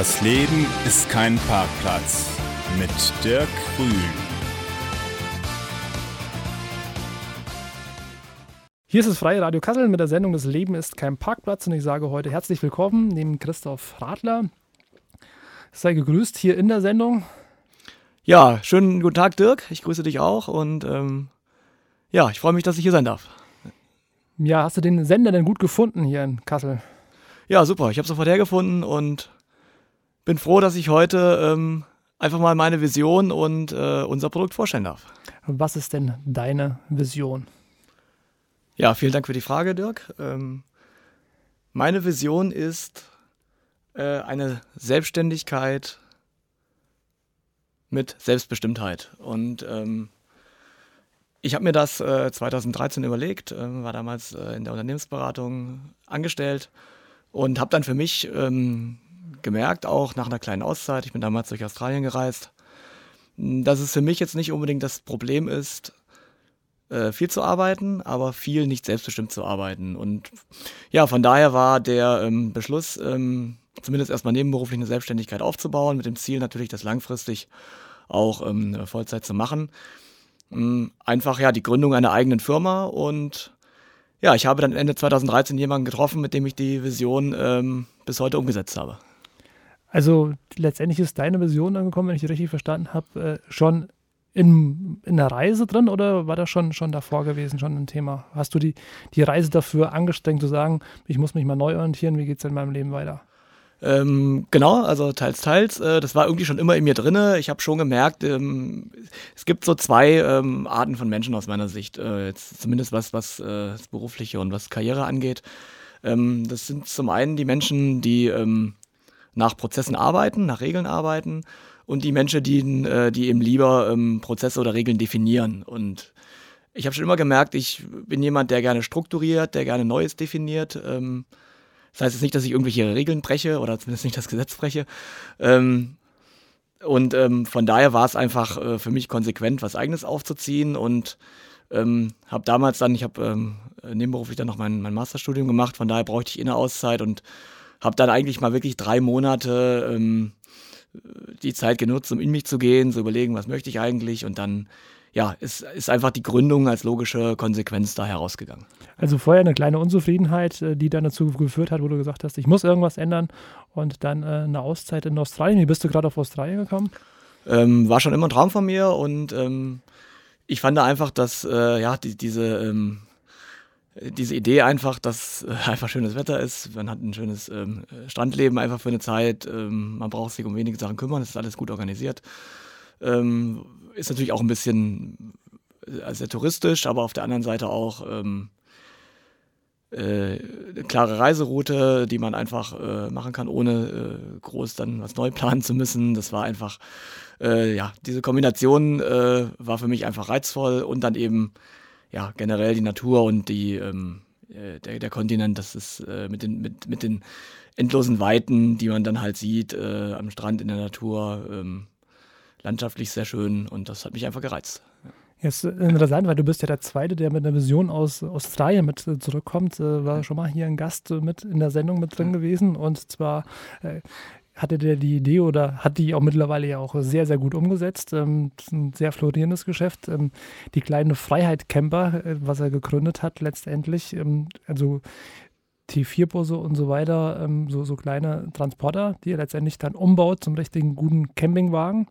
Das Leben ist kein Parkplatz mit Dirk Grün. Hier ist das Freie Radio Kassel mit der Sendung Das Leben ist kein Parkplatz und ich sage heute herzlich willkommen neben Christoph Radler. Sei gegrüßt hier in der Sendung. Ja, schönen guten Tag, Dirk. Ich grüße dich auch und ähm, ja, ich freue mich, dass ich hier sein darf. Ja, hast du den Sender denn gut gefunden hier in Kassel? Ja, super. Ich habe sofort hergefunden und bin froh, dass ich heute ähm, einfach mal meine Vision und äh, unser Produkt vorstellen darf. Was ist denn deine Vision? Ja, vielen Dank für die Frage, Dirk. Ähm, meine Vision ist äh, eine Selbstständigkeit mit Selbstbestimmtheit. Und ähm, ich habe mir das äh, 2013 überlegt, äh, war damals äh, in der Unternehmensberatung angestellt und habe dann für mich ähm, gemerkt, auch nach einer kleinen Auszeit, ich bin damals durch Australien gereist, dass es für mich jetzt nicht unbedingt das Problem ist, äh, viel zu arbeiten, aber viel nicht selbstbestimmt zu arbeiten. Und ja, von daher war der ähm, Beschluss, ähm, zumindest erstmal nebenberuflich eine Selbstständigkeit aufzubauen, mit dem Ziel natürlich, das langfristig auch ähm, Vollzeit zu machen. Ähm, einfach ja die Gründung einer eigenen Firma und ja, ich habe dann Ende 2013 jemanden getroffen, mit dem ich die Vision ähm, bis heute umgesetzt habe. Also letztendlich ist deine Vision angekommen, wenn ich richtig verstanden habe, äh, schon in, in der Reise drin oder war das schon, schon davor gewesen, schon ein Thema? Hast du die, die Reise dafür angestrengt zu sagen, ich muss mich mal neu orientieren, wie geht es in meinem Leben weiter? Ähm, genau, also teils, teils. Äh, das war irgendwie schon immer in mir drinne. Ich habe schon gemerkt, ähm, es gibt so zwei ähm, Arten von Menschen aus meiner Sicht, äh, jetzt zumindest was, was äh, das Berufliche und was Karriere angeht. Ähm, das sind zum einen die Menschen, die ähm, nach Prozessen arbeiten, nach Regeln arbeiten und die Menschen, die, äh, die eben lieber ähm, Prozesse oder Regeln definieren. Und ich habe schon immer gemerkt, ich bin jemand, der gerne strukturiert, der gerne Neues definiert. Ähm, das heißt jetzt nicht, dass ich irgendwelche Regeln breche oder zumindest nicht das Gesetz breche. Ähm, und ähm, von daher war es einfach äh, für mich konsequent, was Eigenes aufzuziehen und ähm, habe damals dann, ich habe ähm, nebenberuflich dann noch mein, mein Masterstudium gemacht, von daher brauchte ich eine Auszeit und habe dann eigentlich mal wirklich drei Monate ähm, die Zeit genutzt, um in mich zu gehen, zu überlegen, was möchte ich eigentlich und dann ja, ist, ist einfach die Gründung als logische Konsequenz da herausgegangen. Also vorher eine kleine Unzufriedenheit, äh, die dann dazu geführt hat, wo du gesagt hast, ich muss irgendwas ändern und dann äh, eine Auszeit in Australien. Wie bist du gerade auf Australien gekommen? Ähm, war schon immer ein Traum von mir und ähm, ich fand da einfach, dass äh, ja, die, diese, ähm, diese Idee einfach, dass äh, einfach schönes Wetter ist, man hat ein schönes ähm, Strandleben einfach für eine Zeit, ähm, man braucht sich um wenige Sachen kümmern, es ist alles gut organisiert. Ähm, ist natürlich auch ein bisschen äh, sehr touristisch, aber auf der anderen Seite auch ähm, äh, eine klare Reiseroute, die man einfach äh, machen kann, ohne äh, groß dann was neu planen zu müssen. Das war einfach, äh, ja, diese Kombination war für mich einfach reizvoll. Und dann eben, ja, generell die Natur und die, ähm, der, der Kontinent, das ist mit, den, mit, mit den endlosen Weiten, die man dann halt sieht, am Strand in der Natur, ähm, landschaftlich sehr schön und das hat mich einfach gereizt. Jetzt ist interessant, weil du bist ja der Zweite, der mit einer Vision aus Australien mit äh, zurückkommt. Äh, war schon mal hier ein Gast mit in der Sendung mit drin gewesen und zwar äh, hatte der die Idee oder hat die auch mittlerweile ja auch sehr, sehr gut umgesetzt. Ähm, ein sehr florierendes Geschäft. Ähm, die kleine Freiheit Camper, was er gegründet hat letztendlich. Ähm, also T4-Busse und so weiter, so, so kleine Transporter, die er letztendlich dann umbaut zum richtigen guten Campingwagen.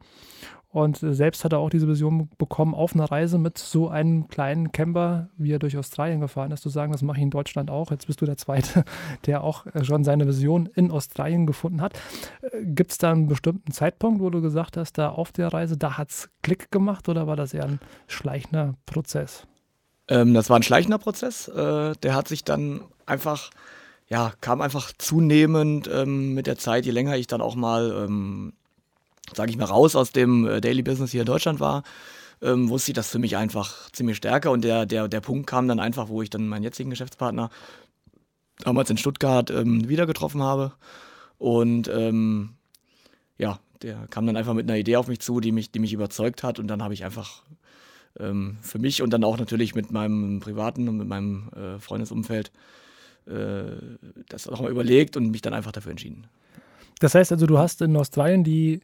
Und selbst hat er auch diese Vision bekommen auf einer Reise mit so einem kleinen Camper, wie er durch Australien gefahren ist, zu sagen, das mache ich in Deutschland auch. Jetzt bist du der Zweite, der auch äh, schon seine Vision in Australien gefunden hat. Äh, Gibt es da einen bestimmten Zeitpunkt, wo du gesagt hast, da auf der Reise, da hat es Klick gemacht oder war das eher ein schleichender Prozess? Ähm, das war ein schleichender Prozess. Äh, der hat sich dann einfach, ja, kam einfach zunehmend ähm, mit der Zeit, je länger ich dann auch mal ähm, sage ich mal, raus aus dem äh, Daily Business hier in Deutschland war, ähm, wusste ich das für mich einfach ziemlich stärker. Und der, der, der Punkt kam dann einfach, wo ich dann meinen jetzigen Geschäftspartner damals in Stuttgart ähm, wieder getroffen habe. Und ähm, ja, der kam dann einfach mit einer Idee auf mich zu, die mich, die mich überzeugt hat. Und dann habe ich einfach ähm, für mich und dann auch natürlich mit meinem privaten und mit meinem äh, Freundesumfeld äh, das auch mal überlegt und mich dann einfach dafür entschieden. Das heißt also, du hast in Australien die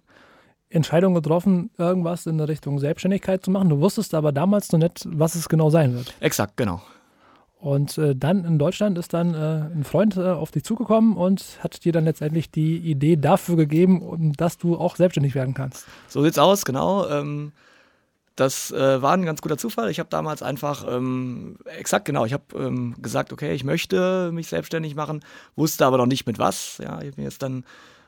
Entscheidung getroffen, irgendwas in der Richtung Selbstständigkeit zu machen. Du wusstest aber damals noch nicht, was es genau sein wird. Exakt, genau. Und äh, dann in Deutschland ist dann äh, ein Freund äh, auf dich zugekommen und hat dir dann letztendlich die Idee dafür gegeben, dass du auch selbstständig werden kannst. So sieht's aus, genau. Ähm, das äh, war ein ganz guter Zufall. Ich habe damals einfach, ähm, exakt genau, ich habe ähm, gesagt, okay, ich möchte mich selbstständig machen, wusste aber noch nicht mit was. Ja, ich bin jetzt dann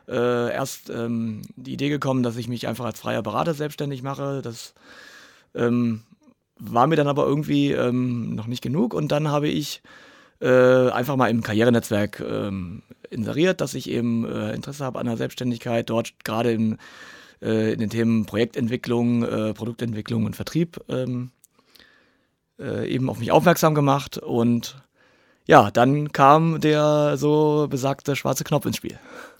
äh, erst ähm, die Idee gekommen, dass ich mich einfach als freier Berater selbstständig mache. Das ähm, war mir dann aber irgendwie ähm, noch nicht genug und dann habe ich äh, einfach mal im Karrierenetzwerk ähm, inseriert, dass ich eben äh, Interesse habe an der Selbstständigkeit, dort gerade in, äh, in den Themen Projektentwicklung, äh, Produktentwicklung und Vertrieb ähm, äh, eben auf mich aufmerksam gemacht und ja, dann kam der so besagte schwarze Knopf ins Spiel.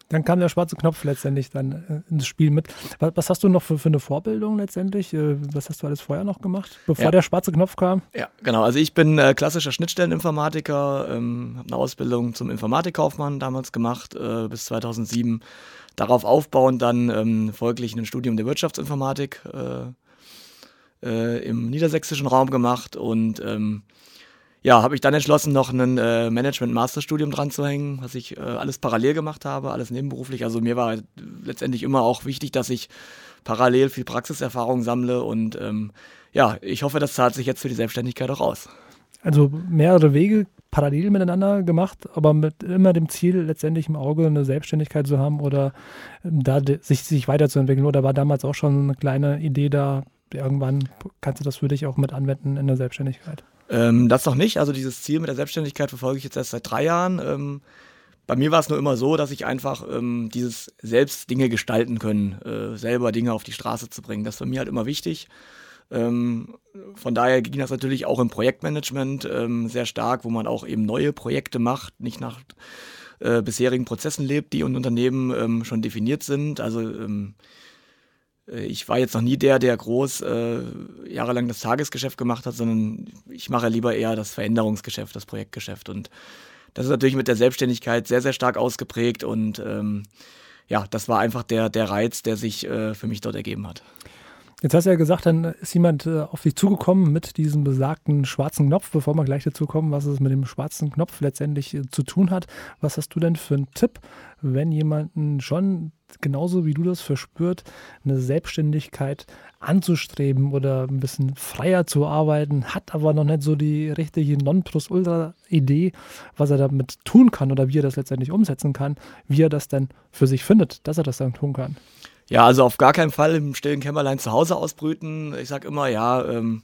Dann kam der schwarze Knopf letztendlich dann äh, ins Spiel mit. Was, was hast du noch für, für, eine Vorbildung letztendlich? Äh, was hast du alles vorher noch gemacht, bevor ja. der schwarze Knopf kam? Ja, genau. Also ich bin äh, klassischer Schnittstelleninformatiker, ähm, habe eine Ausbildung zum Informatikkaufmann damals gemacht äh, bis 2007. Darauf aufbauend dann ähm, folglich ein Studium der Wirtschaftsinformatik äh, äh, im niedersächsischen Raum gemacht und ähm, ja, habe ich dann entschlossen, noch ein äh, Management-Masterstudium dran zu hängen, was ich äh, alles parallel gemacht habe, alles nebenberuflich. Also mir war letztendlich immer auch wichtig, dass ich parallel viel Praxiserfahrung sammle und ähm, ja, ich hoffe, das zahlt sich jetzt für die Selbstständigkeit auch aus. Also mehrere Wege parallel miteinander gemacht, aber mit immer dem Ziel, letztendlich im Auge eine Selbstständigkeit zu haben oder ähm, da sich, sich weiterzuentwickeln. Oder war damals auch schon eine kleine Idee da, irgendwann kannst du das für dich auch mit anwenden in der Selbstständigkeit? Ähm, das noch nicht. Also dieses Ziel mit der Selbstständigkeit verfolge ich jetzt erst seit drei Jahren. Ähm, bei mir war es nur immer so, dass ich einfach ähm, dieses selbst Dinge gestalten können, äh, selber Dinge auf die Straße zu bringen. Das war mir halt immer wichtig. Ähm, von daher ging das natürlich auch im Projektmanagement ähm, sehr stark, wo man auch eben neue Projekte macht, nicht nach äh, bisherigen Prozessen lebt, die in Unternehmen ähm, schon definiert sind. Also äh, ich war jetzt noch nie der, der groß äh, jahrelang das Tagesgeschäft gemacht hat, sondern ich mache lieber eher das Veränderungsgeschäft, das Projektgeschäft. Und das ist natürlich mit der Selbstständigkeit sehr, sehr stark ausgeprägt. Und ähm, ja, das war einfach der, der Reiz, der sich äh, für mich dort ergeben hat. Jetzt hast du ja gesagt, dann ist jemand äh, auf dich zugekommen mit diesem besagten schwarzen Knopf. Bevor wir gleich dazu kommen, was es mit dem schwarzen Knopf letztendlich äh, zu tun hat, was hast du denn für einen Tipp, wenn jemanden schon genauso wie du das verspürt, eine Selbstständigkeit anzustreben oder ein bisschen freier zu arbeiten, hat aber noch nicht so die richtige Nonplusultra-Idee, was er damit tun kann oder wie er das letztendlich umsetzen kann, wie er das dann für sich findet, dass er das dann tun kann. Ja, also auf gar keinen Fall im stillen Kämmerlein zu Hause ausbrüten. Ich sag immer, ja, ähm,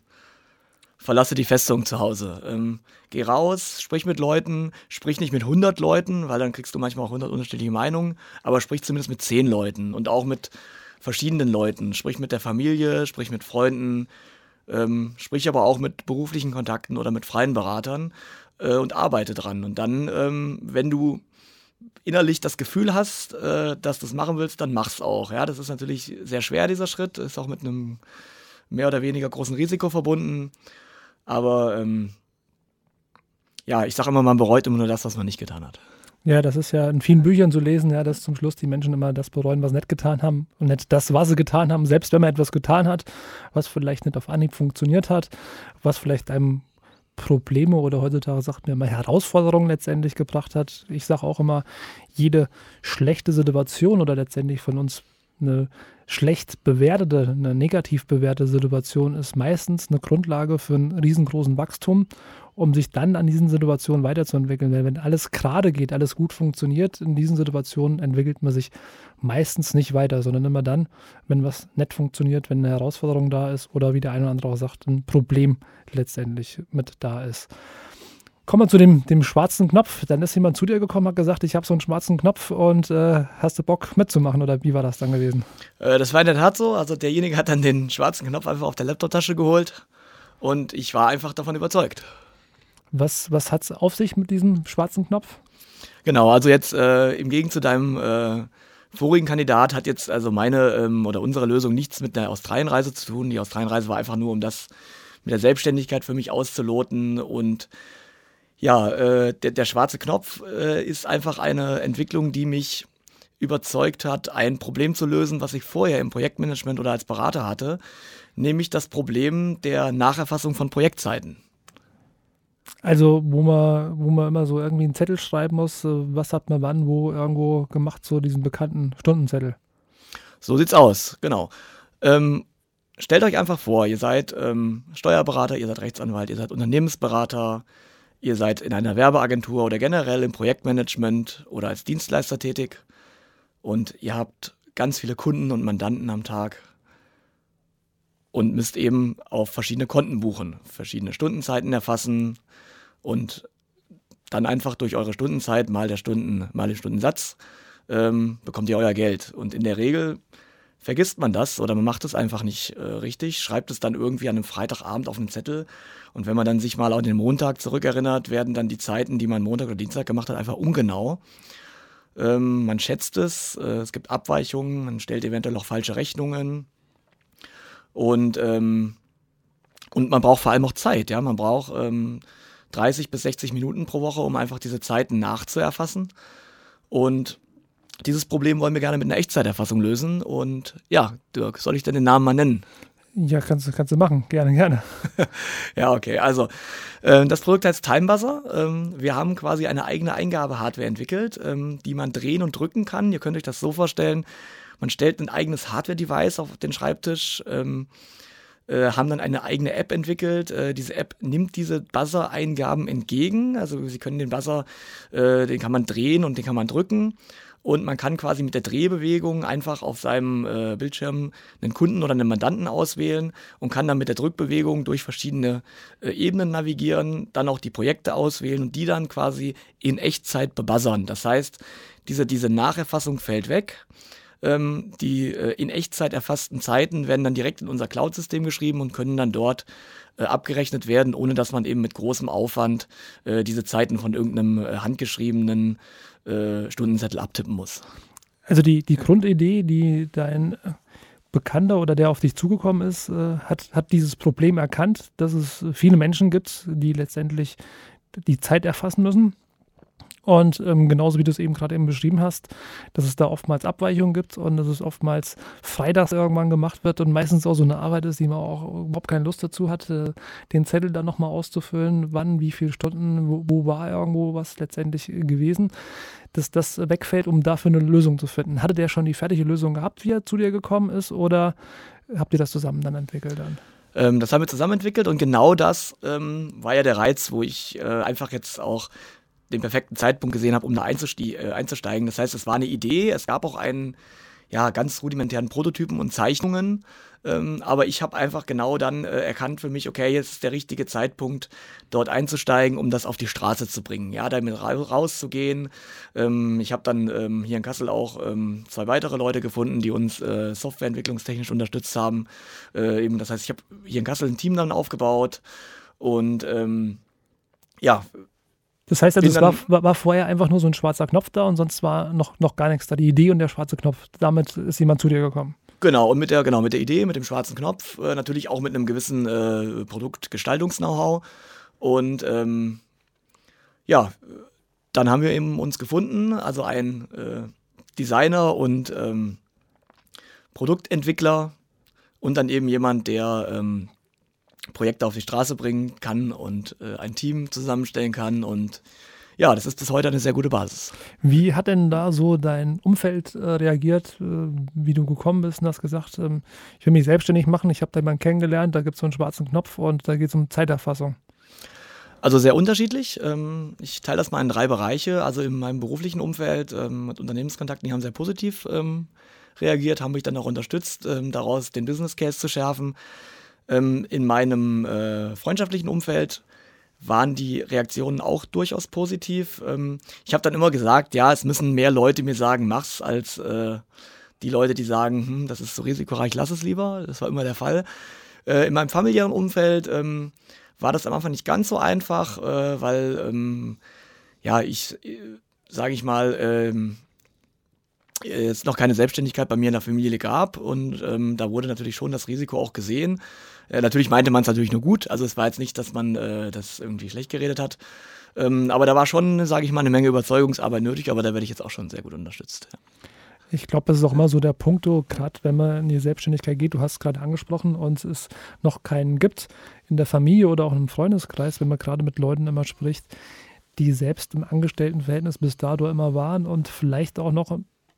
verlasse die Festung zu Hause. Ähm, geh raus, sprich mit Leuten, sprich nicht mit 100 Leuten, weil dann kriegst du manchmal auch 100 unterschiedliche Meinungen, aber sprich zumindest mit 10 Leuten und auch mit verschiedenen Leuten. Sprich mit der Familie, sprich mit Freunden, ähm, sprich aber auch mit beruflichen Kontakten oder mit freien Beratern äh, und arbeite dran. Und dann, ähm, wenn du innerlich das Gefühl hast, äh, dass du es machen willst, dann mach's auch. Ja, das ist natürlich sehr schwer, dieser Schritt, ist auch mit einem mehr oder weniger großen Risiko verbunden. Aber ähm, ja, ich sage immer, man bereut immer nur das, was man nicht getan hat. Ja, das ist ja in vielen Büchern zu lesen, ja, dass zum Schluss die Menschen immer das bereuen, was sie nicht getan haben und nicht das, was sie getan haben, selbst wenn man etwas getan hat, was vielleicht nicht auf Anhieb funktioniert hat, was vielleicht einem Probleme oder heutzutage sagt mir immer Herausforderungen letztendlich gebracht hat. Ich sage auch immer, jede schlechte Situation oder letztendlich von uns eine schlecht bewertete, eine negativ bewertete Situation ist meistens eine Grundlage für einen riesengroßen Wachstum um sich dann an diesen Situationen weiterzuentwickeln. Weil wenn alles gerade geht, alles gut funktioniert, in diesen Situationen entwickelt man sich meistens nicht weiter, sondern immer dann, wenn was nett funktioniert, wenn eine Herausforderung da ist oder wie der eine oder andere auch sagt, ein Problem letztendlich mit da ist. Kommen wir zu dem, dem schwarzen Knopf. Dann ist jemand zu dir gekommen, hat gesagt, ich habe so einen schwarzen Knopf und äh, hast du Bock mitzumachen oder wie war das dann gewesen? Äh, das war in der Tat so. Also derjenige hat dann den schwarzen Knopf einfach auf der Laptoptasche geholt und ich war einfach davon überzeugt. Was, was hat es auf sich mit diesem schwarzen Knopf? Genau, also jetzt äh, im Gegensatz zu deinem äh, vorigen Kandidat hat jetzt also meine ähm, oder unsere Lösung nichts mit der Australienreise zu tun. Die Australienreise war einfach nur, um das mit der Selbstständigkeit für mich auszuloten und ja, äh, der, der schwarze Knopf äh, ist einfach eine Entwicklung, die mich überzeugt hat, ein Problem zu lösen, was ich vorher im Projektmanagement oder als Berater hatte, nämlich das Problem der Nacherfassung von Projektzeiten. Also, wo man, wo man immer so irgendwie einen Zettel schreiben muss, äh, was hat man wann, wo irgendwo gemacht, so diesen bekannten Stundenzettel. So sieht's aus, genau. Ähm, stellt euch einfach vor, ihr seid ähm, Steuerberater, ihr seid Rechtsanwalt, ihr seid Unternehmensberater, ihr seid in einer Werbeagentur oder generell im Projektmanagement oder als Dienstleister tätig und ihr habt ganz viele Kunden und Mandanten am Tag und müsst eben auf verschiedene Konten buchen, verschiedene Stundenzeiten erfassen und dann einfach durch eure Stundenzeit mal der Stunden, mal den Stundensatz ähm, bekommt ihr euer Geld. Und in der Regel vergisst man das oder man macht es einfach nicht äh, richtig, schreibt es dann irgendwie an einem Freitagabend auf einen Zettel. Und wenn man dann sich mal an den Montag zurückerinnert, werden dann die Zeiten, die man Montag oder Dienstag gemacht hat, einfach ungenau. Ähm, man schätzt es, äh, es gibt Abweichungen, man stellt eventuell auch falsche Rechnungen. Und, ähm, und man braucht vor allem auch Zeit, ja. Man braucht ähm, 30 bis 60 Minuten pro Woche, um einfach diese Zeiten nachzuerfassen. Und dieses Problem wollen wir gerne mit einer Echtzeiterfassung lösen. Und ja, Dirk, soll ich denn den Namen mal nennen? Ja, kannst, kannst du machen. Gerne, gerne. ja, okay. Also, äh, das Produkt heißt Timebuzzer. Ähm, wir haben quasi eine eigene Eingabehardware entwickelt, ähm, die man drehen und drücken kann. Ihr könnt euch das so vorstellen, man stellt ein eigenes Hardware-Device auf den Schreibtisch, ähm, äh, haben dann eine eigene App entwickelt. Äh, diese App nimmt diese Buzzer-Eingaben entgegen. Also Sie können den Buzzer, äh, den kann man drehen und den kann man drücken. Und man kann quasi mit der Drehbewegung einfach auf seinem äh, Bildschirm einen Kunden oder einen Mandanten auswählen und kann dann mit der Drückbewegung durch verschiedene äh, Ebenen navigieren, dann auch die Projekte auswählen und die dann quasi in Echtzeit bebuzzern. Das heißt, diese, diese Nacherfassung fällt weg. Ähm, die äh, in Echtzeit erfassten Zeiten werden dann direkt in unser Cloud-System geschrieben und können dann dort äh, abgerechnet werden, ohne dass man eben mit großem Aufwand äh, diese Zeiten von irgendeinem äh, handgeschriebenen äh, Stundenzettel abtippen muss. Also die, die Grundidee, die dein Bekannter oder der auf dich zugekommen ist, äh, hat, hat dieses Problem erkannt, dass es viele Menschen gibt, die letztendlich die Zeit erfassen müssen und ähm, genauso wie du es eben gerade eben beschrieben hast, dass es da oftmals Abweichungen gibt und dass es oftmals freitags irgendwann gemacht wird und meistens auch so eine Arbeit ist, die man auch überhaupt keine Lust dazu hat, äh, den Zettel dann nochmal auszufüllen, wann, wie viele Stunden, wo, wo war irgendwo was letztendlich gewesen, dass das wegfällt, um dafür eine Lösung zu finden. Hatte der schon die fertige Lösung gehabt, wie er zu dir gekommen ist oder habt ihr das zusammen dann entwickelt dann? Ähm, das haben wir zusammen entwickelt und genau das ähm, war ja der Reiz, wo ich äh, einfach jetzt auch den perfekten Zeitpunkt gesehen habe, um da äh, einzusteigen. Das heißt, es war eine Idee, es gab auch einen ja, ganz rudimentären Prototypen und Zeichnungen. Ähm, aber ich habe einfach genau dann äh, erkannt für mich, okay, jetzt ist der richtige Zeitpunkt, dort einzusteigen, um das auf die Straße zu bringen, ja, damit ra rauszugehen. Ähm, ich habe dann ähm, hier in Kassel auch ähm, zwei weitere Leute gefunden, die uns äh, softwareentwicklungstechnisch unterstützt haben. Äh, eben, das heißt, ich habe hier in Kassel ein Team dann aufgebaut und ähm, ja, das heißt also, es war, war, vorher einfach nur so ein schwarzer Knopf da und sonst war noch, noch gar nichts da. Die Idee und der schwarze Knopf, damit ist jemand zu dir gekommen. Genau, und mit der, genau, mit der Idee, mit dem schwarzen Knopf, äh, natürlich auch mit einem gewissen äh, Produktgestaltungs-Know-how. Und ähm, ja, dann haben wir eben uns gefunden, also ein äh, Designer und ähm, Produktentwickler und dann eben jemand, der ähm, Projekte auf die Straße bringen kann und äh, ein Team zusammenstellen kann. Und ja, das ist bis heute eine sehr gute Basis. Wie hat denn da so dein Umfeld äh, reagiert, äh, wie du gekommen bist und hast gesagt, ähm, ich will mich selbstständig machen, ich habe da jemanden kennengelernt, da gibt es so einen schwarzen Knopf und da geht es um Zeiterfassung? Also sehr unterschiedlich. Ähm, ich teile das mal in drei Bereiche. Also in meinem beruflichen Umfeld ähm, mit Unternehmenskontakten, die haben sehr positiv ähm, reagiert, haben mich dann auch unterstützt, daraus den Business Case zu schärfen. Ähm, in meinem äh, freundschaftlichen Umfeld waren die Reaktionen auch durchaus positiv. Ähm, ich habe dann immer gesagt, ja, es müssen mehr Leute mir sagen, mach's, als äh, die Leute, die sagen, hm, das ist so risikoreich, lass es lieber. Das war immer der Fall. Äh, in meinem familiären Umfeld ähm, war das am Anfang nicht ganz so einfach, äh, weil, ähm, ja, ich, äh, sage ich mal, ähm, es noch keine Selbstständigkeit bei mir in der Familie gab und ähm, da wurde natürlich schon das Risiko auch gesehen. Äh, natürlich meinte man es natürlich nur gut, also es war jetzt nicht, dass man äh, das irgendwie schlecht geredet hat. Ähm, aber da war schon, sage ich mal, eine Menge Überzeugungsarbeit nötig, aber da werde ich jetzt auch schon sehr gut unterstützt. Ich glaube, das ist auch immer so der Punkt, gerade wenn man in die Selbstständigkeit geht, du hast es gerade angesprochen und es noch keinen gibt in der Familie oder auch im Freundeskreis, wenn man gerade mit Leuten immer spricht, die selbst im Angestelltenverhältnis bis dato immer waren und vielleicht auch noch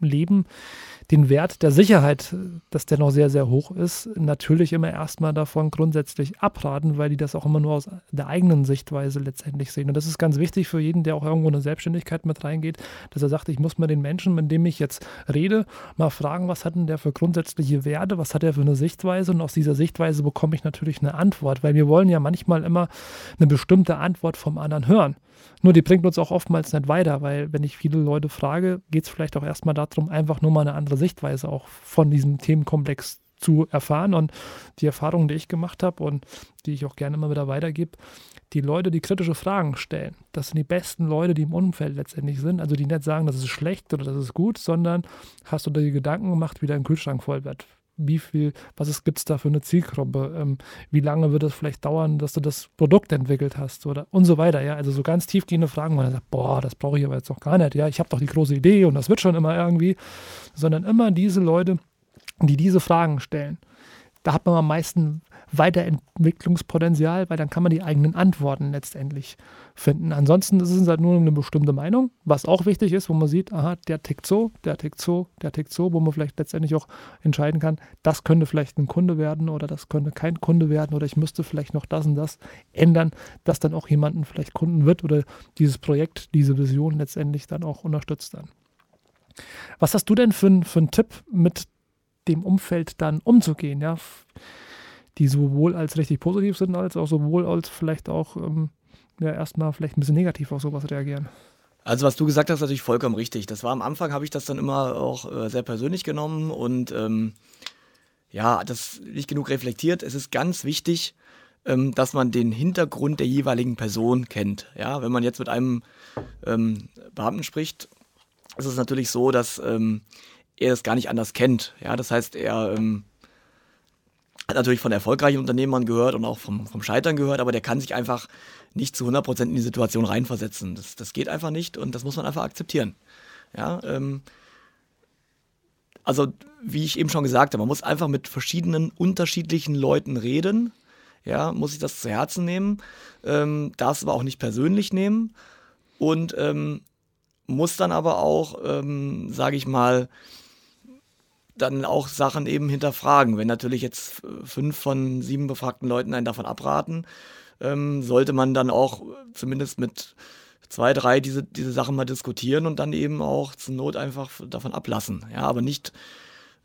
Leben den Wert der Sicherheit, dass der noch sehr, sehr hoch ist, natürlich immer erstmal davon grundsätzlich abraten, weil die das auch immer nur aus der eigenen Sichtweise letztendlich sehen. Und das ist ganz wichtig für jeden, der auch irgendwo in eine Selbstständigkeit mit reingeht, dass er sagt, ich muss mal den Menschen, mit dem ich jetzt rede, mal fragen, was hat denn der für grundsätzliche Werte, was hat er für eine Sichtweise und aus dieser Sichtweise bekomme ich natürlich eine Antwort, weil wir wollen ja manchmal immer eine bestimmte Antwort vom anderen hören. Nur die bringt uns auch oftmals nicht weiter, weil wenn ich viele Leute frage, geht es vielleicht auch erstmal darum, einfach nur mal eine andere Sichtweise auch von diesem Themenkomplex zu erfahren. Und die Erfahrungen, die ich gemacht habe und die ich auch gerne immer wieder weitergebe, die Leute, die kritische Fragen stellen, das sind die besten Leute, die im Umfeld letztendlich sind. Also die nicht sagen, das ist schlecht oder das ist gut, sondern hast du dir Gedanken gemacht, wie dein Kühlschrank voll wird wie viel, was gibt es da für eine Zielgruppe, ähm, wie lange wird es vielleicht dauern, dass du das Produkt entwickelt hast oder und so weiter, ja, also so ganz tiefgehende Fragen, wo man sagt, boah, das brauche ich aber jetzt noch gar nicht, ja, ich habe doch die große Idee und das wird schon immer irgendwie, sondern immer diese Leute, die diese Fragen stellen. Da hat man am meisten Weiterentwicklungspotenzial, weil dann kann man die eigenen Antworten letztendlich finden. Ansonsten ist es halt nur eine bestimmte Meinung, was auch wichtig ist, wo man sieht, aha, der tickt so, der tickt so, der tickt so, wo man vielleicht letztendlich auch entscheiden kann, das könnte vielleicht ein Kunde werden oder das könnte kein Kunde werden oder ich müsste vielleicht noch das und das ändern, dass dann auch jemanden vielleicht Kunden wird oder dieses Projekt, diese Vision letztendlich dann auch unterstützt dann. Was hast du denn für, für einen Tipp mit dem Umfeld dann umzugehen, ja? Die sowohl als richtig positiv sind, als auch sowohl als vielleicht auch ähm, ja, erstmal vielleicht ein bisschen negativ auf sowas reagieren. Also was du gesagt hast, ist natürlich vollkommen richtig. Das war am Anfang, habe ich das dann immer auch äh, sehr persönlich genommen und ähm, ja, das nicht genug reflektiert. Es ist ganz wichtig, ähm, dass man den Hintergrund der jeweiligen Person kennt. Ja, wenn man jetzt mit einem ähm, Beamten spricht, ist es natürlich so, dass ähm, er es gar nicht anders kennt. Ja, das heißt, er ähm, hat natürlich von erfolgreichen Unternehmern gehört und auch vom, vom Scheitern gehört, aber der kann sich einfach nicht zu 100% in die Situation reinversetzen. Das, das geht einfach nicht und das muss man einfach akzeptieren. Ja, ähm, also wie ich eben schon gesagt habe, man muss einfach mit verschiedenen unterschiedlichen Leuten reden. Ja, muss ich das zu Herzen nehmen, ähm, darf es aber auch nicht persönlich nehmen und ähm, muss dann aber auch, ähm, sage ich mal, dann auch Sachen eben hinterfragen. Wenn natürlich jetzt fünf von sieben befragten Leuten einen davon abraten, ähm, sollte man dann auch zumindest mit zwei, drei diese, diese Sachen mal diskutieren und dann eben auch zur Not einfach davon ablassen. Ja, aber nicht,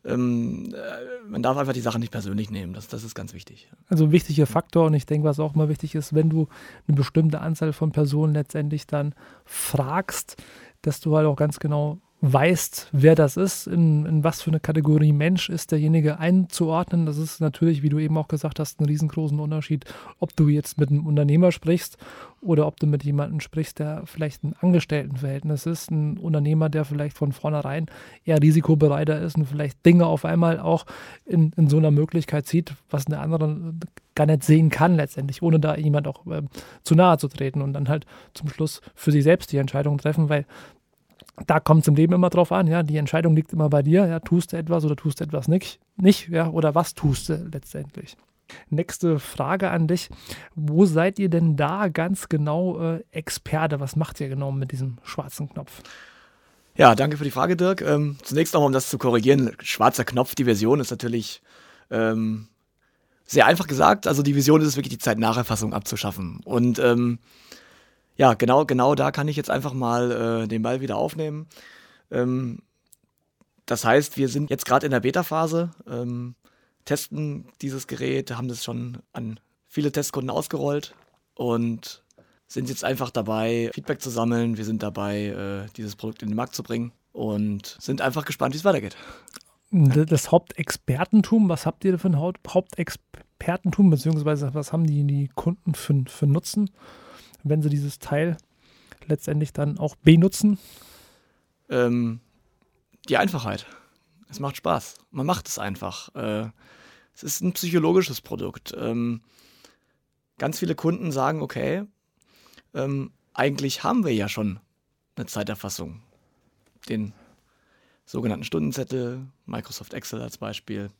ähm, äh, man darf einfach die Sachen nicht persönlich nehmen. Das, das ist ganz wichtig. Also ein wichtiger Faktor und ich denke, was auch mal wichtig ist, wenn du eine bestimmte Anzahl von Personen letztendlich dann fragst, dass du halt auch ganz genau weißt, wer das ist, in, in, was für eine Kategorie Mensch ist derjenige einzuordnen. Das ist natürlich, wie du eben auch gesagt hast, ein riesengroßen Unterschied, ob du jetzt mit einem Unternehmer sprichst oder ob du mit jemandem sprichst, der vielleicht ein Angestelltenverhältnis ist, ein Unternehmer, der vielleicht von vornherein eher risikobereiter ist und vielleicht Dinge auf einmal auch in, in so einer Möglichkeit sieht, was der andere gar nicht sehen kann letztendlich, ohne da jemand auch äh, zu nahe zu treten und dann halt zum Schluss für sich selbst die Entscheidung treffen, weil da kommt es im Leben immer drauf an, ja, die Entscheidung liegt immer bei dir, ja, tust du etwas oder tust du etwas nicht, nicht, ja, oder was tust du letztendlich. Nächste Frage an dich. Wo seid ihr denn da ganz genau äh, Experte? Was macht ihr genau mit diesem schwarzen Knopf? Ja, danke für die Frage, Dirk. Ähm, zunächst nochmal, um das zu korrigieren, schwarzer Knopf, die Version ist natürlich ähm, sehr einfach gesagt. Also die Vision ist es wirklich, die Zeitnacherfassung abzuschaffen. Und ähm, ja, genau, genau da kann ich jetzt einfach mal äh, den Ball wieder aufnehmen. Ähm, das heißt, wir sind jetzt gerade in der Beta-Phase, ähm, testen dieses Gerät, haben das schon an viele Testkunden ausgerollt und sind jetzt einfach dabei, Feedback zu sammeln. Wir sind dabei, äh, dieses Produkt in den Markt zu bringen und sind einfach gespannt, wie es weitergeht. Das Hauptexpertentum, was habt ihr für ein Hauptexpertentum, beziehungsweise was haben die, die Kunden für, für Nutzen? Wenn sie dieses Teil letztendlich dann auch benutzen? Ähm, die Einfachheit. Es macht Spaß. Man macht es einfach. Äh, es ist ein psychologisches Produkt. Ähm, ganz viele Kunden sagen, okay, ähm, eigentlich haben wir ja schon eine Zeiterfassung. Den sogenannten Stundenzettel, Microsoft Excel als Beispiel.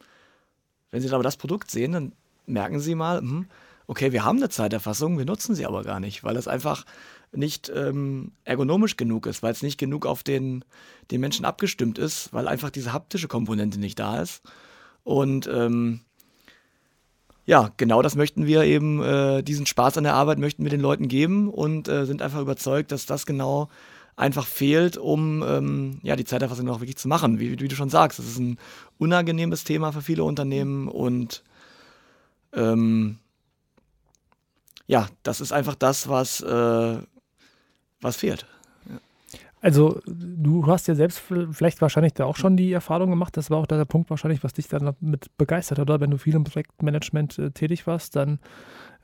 Wenn Sie aber das Produkt sehen, dann merken Sie mal, hm, okay, wir haben eine Zeiterfassung, wir nutzen sie aber gar nicht, weil es einfach nicht ähm, ergonomisch genug ist, weil es nicht genug auf den, den Menschen abgestimmt ist, weil einfach diese haptische Komponente nicht da ist. Und ähm, ja, genau das möchten wir eben, äh, diesen Spaß an der Arbeit möchten wir den Leuten geben und äh, sind einfach überzeugt, dass das genau einfach fehlt, um ähm, ja, die Zeiterfassung auch wirklich zu machen. Wie, wie, du schon sagst, das ist ein unangenehmes Thema für viele Unternehmen und ähm, ja, das ist einfach das, was, äh, was fehlt. Also du hast ja selbst vielleicht wahrscheinlich da auch schon die Erfahrung gemacht. Das war auch der Punkt wahrscheinlich, was dich dann mit begeistert hat, oder? Wenn du viel im Projektmanagement äh, tätig warst, dann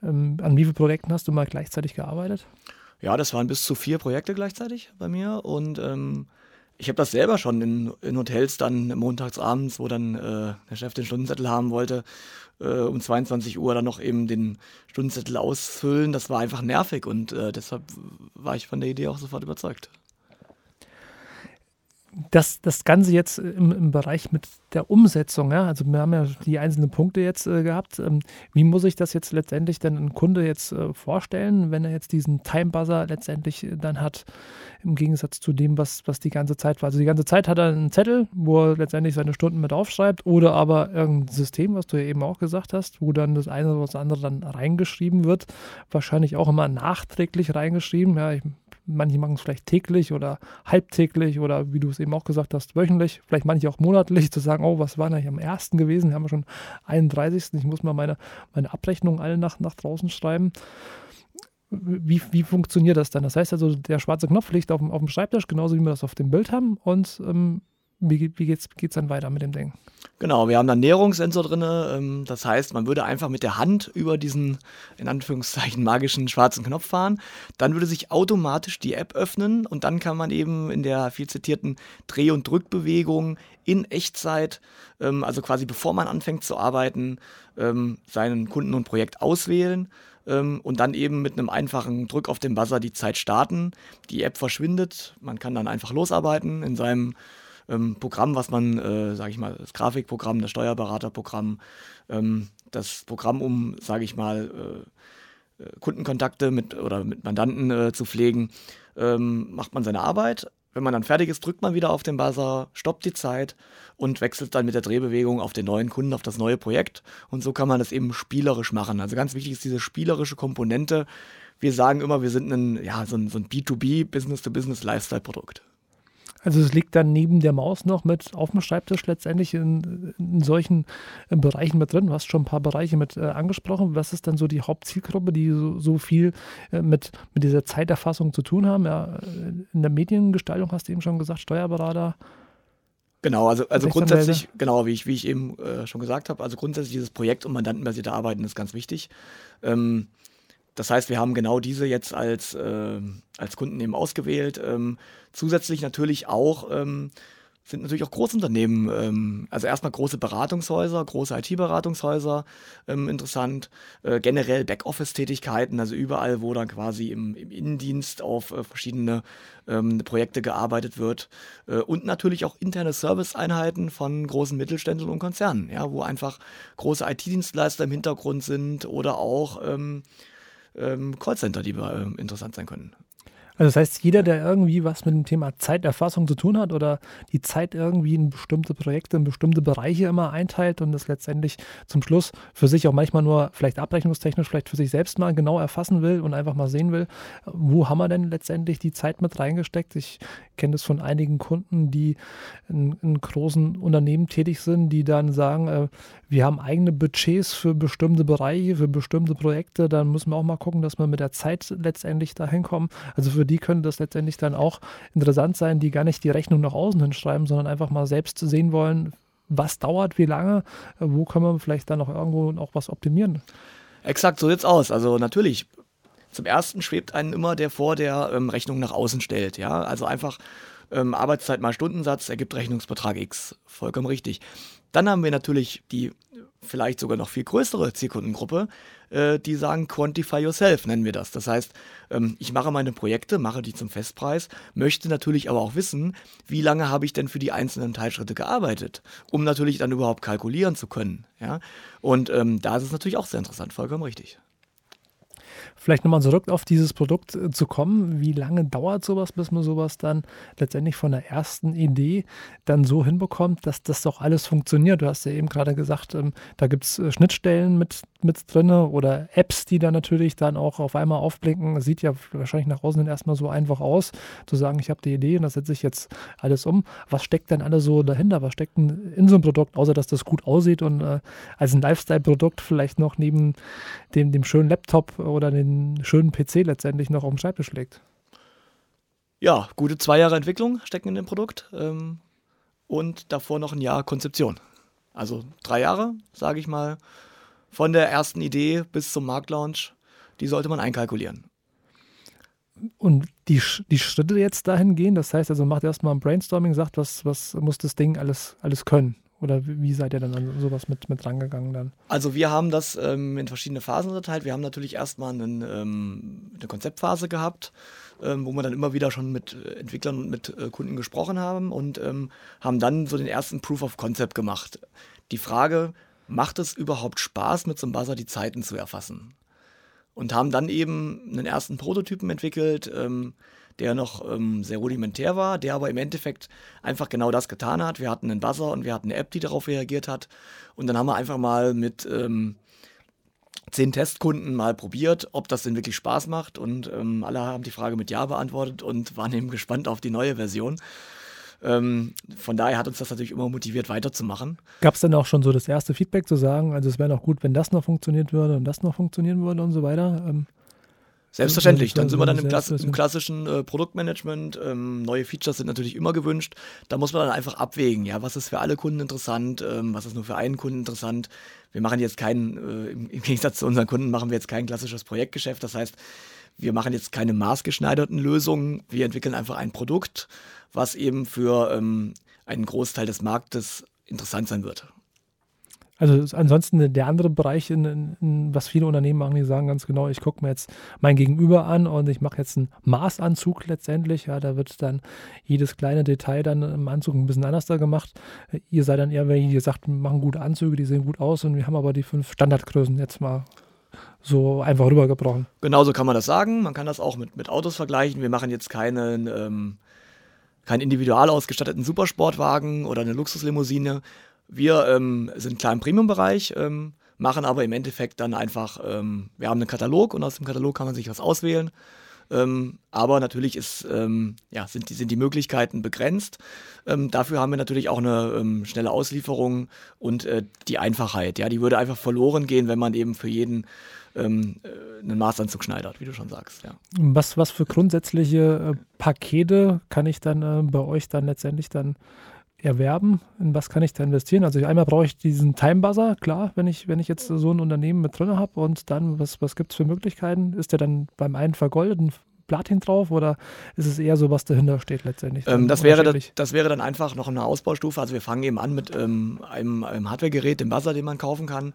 ähm, an wie vielen Projekten hast du mal gleichzeitig gearbeitet? Ja, das waren bis zu vier Projekte gleichzeitig bei mir und ähm, ich habe das selber schon in, in, Hotels dann montags abends, wo dann äh, der Chef den Stundenzettel haben wollte, äh, um 22 Uhr dann noch eben den Stundenzettel ausfüllen. Das war einfach nervig und äh, deshalb war ich von der Idee auch sofort überzeugt das, das Ganze jetzt im, im Bereich mit der Umsetzung, ja, also wir haben ja die einzelnen Punkte jetzt äh, gehabt. Ähm, wie muss ich das jetzt letztendlich denn ein Kunde jetzt äh, vorstellen, wenn er jetzt diesen Time Buzzer letztendlich dann hat, im Gegensatz zu dem, was, was die ganze Zeit war? Also die ganze Zeit hat er einen Zettel, wo er letztendlich seine Stunden mit aufschreibt oder aber irgendein System, was du ja eben auch gesagt hast, wo dann das eine oder das andere dann reingeschrieben wird. Wahrscheinlich auch immer nachträglich reingeschrieben. Ja, ich Manche machen es vielleicht täglich oder halbtäglich oder wie du es eben auch gesagt hast, wöchentlich. Vielleicht manche auch monatlich, zu sagen, oh, was war eigentlich am ersten gewesen? Wir haben schon 31. Ich muss mal meine, meine Abrechnung alle nach, nach draußen schreiben. Wie, wie funktioniert das dann? Das heißt also, der schwarze Knopf liegt auf dem, auf dem Schreibtisch, genauso wie wir das auf dem Bild haben. Und ähm, wie, wie geht es dann weiter mit dem Ding? Genau, wir haben dann Näherungssensor drin. Ähm, das heißt, man würde einfach mit der Hand über diesen, in Anführungszeichen, magischen schwarzen Knopf fahren. Dann würde sich automatisch die App öffnen und dann kann man eben in der viel zitierten Dreh- und Drückbewegung in Echtzeit, ähm, also quasi bevor man anfängt zu arbeiten, ähm, seinen Kunden und Projekt auswählen und dann eben mit einem einfachen Druck auf den Buzzer die Zeit starten. Die App verschwindet, man kann dann einfach losarbeiten in seinem ähm, Programm, was man, äh, sage ich mal, das Grafikprogramm, das Steuerberaterprogramm, ähm, das Programm, um, sage ich mal, äh, äh, Kundenkontakte mit oder mit Mandanten äh, zu pflegen, ähm, macht man seine Arbeit. Wenn man dann fertig ist, drückt man wieder auf den Buzzer, stoppt die Zeit und wechselt dann mit der Drehbewegung auf den neuen Kunden, auf das neue Projekt. Und so kann man das eben spielerisch machen. Also ganz wichtig ist diese spielerische Komponente. Wir sagen immer, wir sind ein, ja, so ein, so ein B2B, Business-to-Business-Lifestyle-Produkt. Also es liegt dann neben der Maus noch mit auf dem Schreibtisch letztendlich in, in solchen in äh, Bereichen mit drin. Du hast schon ein paar Bereiche mit äh, angesprochen. Was ist dann so die Hauptzielgruppe, die so, so viel äh, mit, mit dieser Zeiterfassung zu tun haben? Ja, äh, in der Mediengestaltung hast du eben schon gesagt, Steuerberater. Genau, also, also grundsätzlich, genau, wie ich, wie ich eben äh, schon gesagt habe, also grundsätzlich dieses Projekt- und mandantenbasierte Arbeiten ist ganz wichtig. Ähm, das heißt, wir haben genau diese jetzt als, äh, als Kunden eben ausgewählt. Ähm, zusätzlich natürlich auch ähm, sind natürlich auch Großunternehmen, ähm, also erstmal große Beratungshäuser, große IT-Beratungshäuser ähm, interessant, äh, generell Backoffice-Tätigkeiten, also überall, wo dann quasi im, im Innendienst auf äh, verschiedene ähm, Projekte gearbeitet wird äh, und natürlich auch interne Serviceeinheiten von großen Mittelständlern und Konzernen, ja, wo einfach große IT-Dienstleister im Hintergrund sind oder auch ähm, ähm, Callcenter, die äh, interessant sein können. Also das heißt, jeder, der irgendwie was mit dem Thema Zeiterfassung zu tun hat oder die Zeit irgendwie in bestimmte Projekte, in bestimmte Bereiche immer einteilt und das letztendlich zum Schluss für sich auch manchmal nur vielleicht abrechnungstechnisch, vielleicht für sich selbst mal genau erfassen will und einfach mal sehen will, wo haben wir denn letztendlich die Zeit mit reingesteckt. Ich kenne das von einigen Kunden, die in, in großen Unternehmen tätig sind, die dann sagen, äh, wir haben eigene Budgets für bestimmte Bereiche, für bestimmte Projekte, dann müssen wir auch mal gucken, dass wir mit der Zeit letztendlich dahin kommen. Also für die könnte das letztendlich dann auch interessant sein, die gar nicht die Rechnung nach außen hinschreiben, sondern einfach mal selbst sehen wollen, was dauert, wie lange, wo können wir vielleicht dann noch irgendwo auch was optimieren. Exakt, so sieht's aus. Also natürlich, zum ersten schwebt einem immer der vor, der ähm, Rechnung nach außen stellt. Ja, also einfach ähm, Arbeitszeit mal Stundensatz ergibt Rechnungsbetrag X. Vollkommen richtig. Dann haben wir natürlich die vielleicht sogar noch viel größere Zielkundengruppe, äh, die sagen, quantify yourself nennen wir das. Das heißt, ähm, ich mache meine Projekte, mache die zum Festpreis, möchte natürlich aber auch wissen, wie lange habe ich denn für die einzelnen Teilschritte gearbeitet, um natürlich dann überhaupt kalkulieren zu können. Ja? Und ähm, da ist es natürlich auch sehr interessant, vollkommen richtig. Vielleicht nochmal zurück auf dieses Produkt äh, zu kommen. Wie lange dauert sowas, bis man sowas dann letztendlich von der ersten Idee dann so hinbekommt, dass das doch alles funktioniert? Du hast ja eben gerade gesagt, ähm, da gibt es äh, Schnittstellen mit, mit drin oder Apps, die dann natürlich dann auch auf einmal aufblinken. Sieht ja wahrscheinlich nach außen erstmal so einfach aus, zu sagen, ich habe die Idee und das setze ich jetzt alles um. Was steckt denn alles so dahinter? Was steckt denn in so einem Produkt, außer dass das gut aussieht und äh, als ein Lifestyle-Produkt vielleicht noch neben dem, dem schönen Laptop oder den schönen PC letztendlich noch auf dem Schreibtisch liegt? Ja, gute zwei Jahre Entwicklung stecken in dem Produkt ähm, und davor noch ein Jahr Konzeption. Also drei Jahre, sage ich mal, von der ersten Idee bis zum Marktlaunch, die sollte man einkalkulieren. Und die, die Schritte jetzt dahin gehen, das heißt also, macht erstmal ein Brainstorming, sagt, was, was muss das Ding alles, alles können? Oder wie seid ihr dann an sowas mit, mit rangegangen dann? Also wir haben das ähm, in verschiedene Phasen unterteilt. Wir haben natürlich erstmal einen, ähm, eine Konzeptphase gehabt, ähm, wo wir dann immer wieder schon mit äh, Entwicklern und mit äh, Kunden gesprochen haben und ähm, haben dann so den ersten Proof of Concept gemacht. Die Frage, macht es überhaupt Spaß, mit so einem Buzzer die Zeiten zu erfassen? Und haben dann eben einen ersten Prototypen entwickelt, ähm, der noch ähm, sehr rudimentär war, der aber im Endeffekt einfach genau das getan hat. Wir hatten einen Buzzer und wir hatten eine App, die darauf reagiert hat. Und dann haben wir einfach mal mit ähm, zehn Testkunden mal probiert, ob das denn wirklich Spaß macht. Und ähm, alle haben die Frage mit Ja beantwortet und waren eben gespannt auf die neue Version. Ähm, von daher hat uns das natürlich immer motiviert, weiterzumachen. Gab es denn auch schon so das erste Feedback zu sagen, also es wäre noch gut, wenn das noch funktioniert würde und das noch funktionieren würde und so weiter? Ähm Selbstverständlich, dann sind wir dann im, Klass im klassischen äh, Produktmanagement. Ähm, neue Features sind natürlich immer gewünscht. Da muss man dann einfach abwägen, ja, was ist für alle Kunden interessant, ähm, was ist nur für einen Kunden interessant. Wir machen jetzt keinen, äh, im, im, Gegensatz zu unseren Kunden machen wir jetzt kein klassisches Projektgeschäft. Das heißt, wir machen jetzt keine maßgeschneiderten Lösungen. Wir entwickeln einfach ein Produkt, was eben für ähm, einen Großteil des Marktes interessant sein wird. Also ansonsten der andere Bereich, in, in, was viele Unternehmen machen, die sagen ganz genau, ich gucke mir jetzt mein Gegenüber an und ich mache jetzt einen Maßanzug letztendlich. Ja, da wird dann jedes kleine Detail dann im Anzug ein bisschen anders da gemacht. Ihr seid dann eher, wenn ihr sagt, wir machen gute Anzüge, die sehen gut aus und wir haben aber die fünf Standardgrößen jetzt mal so einfach rübergebrochen. Genauso kann man das sagen. Man kann das auch mit, mit Autos vergleichen. Wir machen jetzt keinen, ähm, keinen individual ausgestatteten Supersportwagen oder eine Luxuslimousine, wir ähm, sind klar im Premium-Bereich, ähm, machen aber im Endeffekt dann einfach, ähm, wir haben einen Katalog und aus dem Katalog kann man sich was auswählen. Ähm, aber natürlich ist, ähm, ja, sind, die, sind die Möglichkeiten begrenzt. Ähm, dafür haben wir natürlich auch eine schnelle Auslieferung und äh, die Einfachheit. Ja, die würde einfach verloren gehen, wenn man eben für jeden äh, einen Maßanzug schneidert, wie du schon sagst. Ja. Was, was für grundsätzliche äh, Pakete kann ich dann äh, bei euch dann letztendlich dann erwerben? In was kann ich da investieren? Also einmal brauche ich diesen Time Buzzer, klar, wenn ich, wenn ich jetzt so ein Unternehmen mit drin habe und dann, was, was gibt es für Möglichkeiten? Ist der dann beim einen vergoldeten Platin drauf oder ist es eher so, was dahinter steht letztendlich? Ähm, das, wäre das, das, wäre dann einfach noch eine Ausbaustufe. Also wir fangen eben an mit ähm, einem, einem Hardwaregerät, dem Buzzer, den man kaufen kann.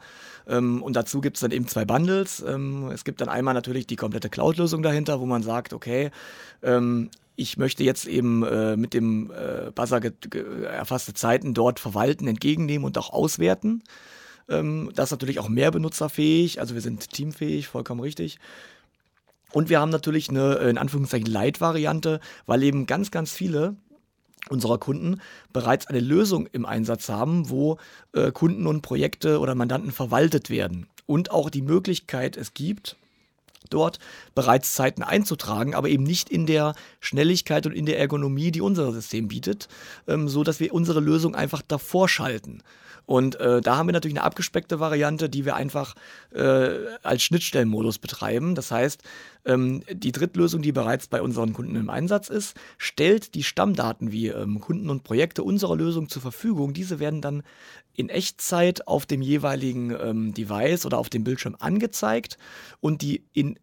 Ähm, und dazu gibt es dann eben zwei Bundles. Ähm, es gibt dann einmal natürlich die komplette Cloud-Lösung dahinter, wo man sagt, okay, ähm, ich möchte jetzt eben äh, mit dem äh, Buzzer erfasste Zeiten dort verwalten, entgegennehmen und auch auswerten. Ähm, das ist natürlich auch mehr benutzerfähig, also wir sind teamfähig, vollkommen richtig. Und wir haben natürlich eine, in Anführungszeichen, Light-Variante, weil eben ganz, ganz viele unserer Kunden bereits eine Lösung im Einsatz haben, wo äh, Kunden und Projekte oder Mandanten verwaltet werden. Und auch die Möglichkeit es gibt, dort bereits Zeiten einzutragen, aber eben nicht in der Schnelligkeit und in der Ergonomie, die unser System bietet, ähm, so dass wir unsere Lösung einfach davor schalten. Und äh, da haben wir natürlich eine abgespeckte Variante, die wir einfach äh, als Schnittstellenmodus betreiben. Das heißt, ähm, die Drittlösung, die bereits bei unseren Kunden im Einsatz ist, stellt die Stammdaten wie ähm, Kunden und Projekte unserer Lösung zur Verfügung. Diese werden dann in Echtzeit auf dem jeweiligen ähm, Device oder auf dem Bildschirm angezeigt und die in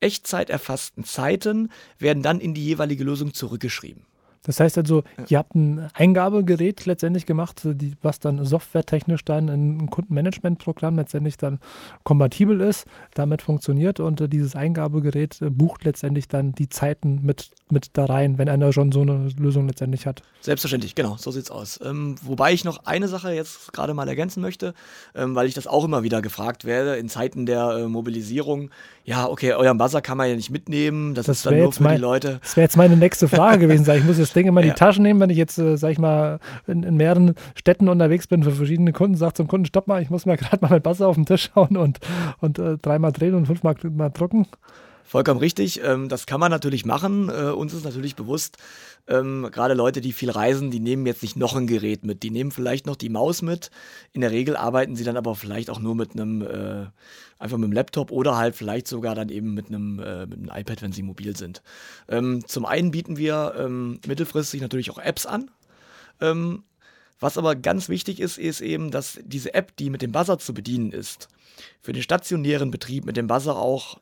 Echtzeit erfassten Zeiten werden dann in die jeweilige Lösung zurückgeschrieben. Das heißt also, ja. ihr habt ein Eingabegerät letztendlich gemacht, die, was dann softwaretechnisch dann in ein Kundenmanagementprogramm letztendlich dann kompatibel ist, damit funktioniert und äh, dieses Eingabegerät äh, bucht letztendlich dann die Zeiten mit, mit da rein, wenn einer schon so eine Lösung letztendlich hat. Selbstverständlich, genau, so sieht es aus. Ähm, wobei ich noch eine Sache jetzt gerade mal ergänzen möchte, ähm, weil ich das auch immer wieder gefragt werde in Zeiten der äh, Mobilisierung. Ja, okay, euren Buzzer kann man ja nicht mitnehmen, das, das ist dann nur für mein, die Leute. Das wäre jetzt meine nächste Frage gewesen. Ich muss das Ding immer in ja. die Tasche nehmen, wenn ich jetzt, äh, sag ich mal, in, in, mehreren Städten unterwegs bin für verschiedene Kunden, sage zum Kunden, stopp mal, ich muss mir gerade mal meinen Buzzer auf den Tisch hauen und, und äh, dreimal drehen und fünfmal mal drücken. Vollkommen richtig. Ähm, das kann man natürlich machen. Äh, uns ist natürlich bewusst, ähm, gerade Leute, die viel reisen, die nehmen jetzt nicht noch ein Gerät mit. Die nehmen vielleicht noch die Maus mit. In der Regel arbeiten sie dann aber vielleicht auch nur mit einem, äh, einfach mit einem Laptop oder halt vielleicht sogar dann eben mit einem, äh, mit einem iPad, wenn sie mobil sind. Ähm, zum einen bieten wir mittelfristig natürlich auch Apps an. Was aber ganz wichtig ist, ist eben, dass diese App, die mit dem Buzzer zu bedienen ist, für den stationären Betrieb mit dem Buzzer auch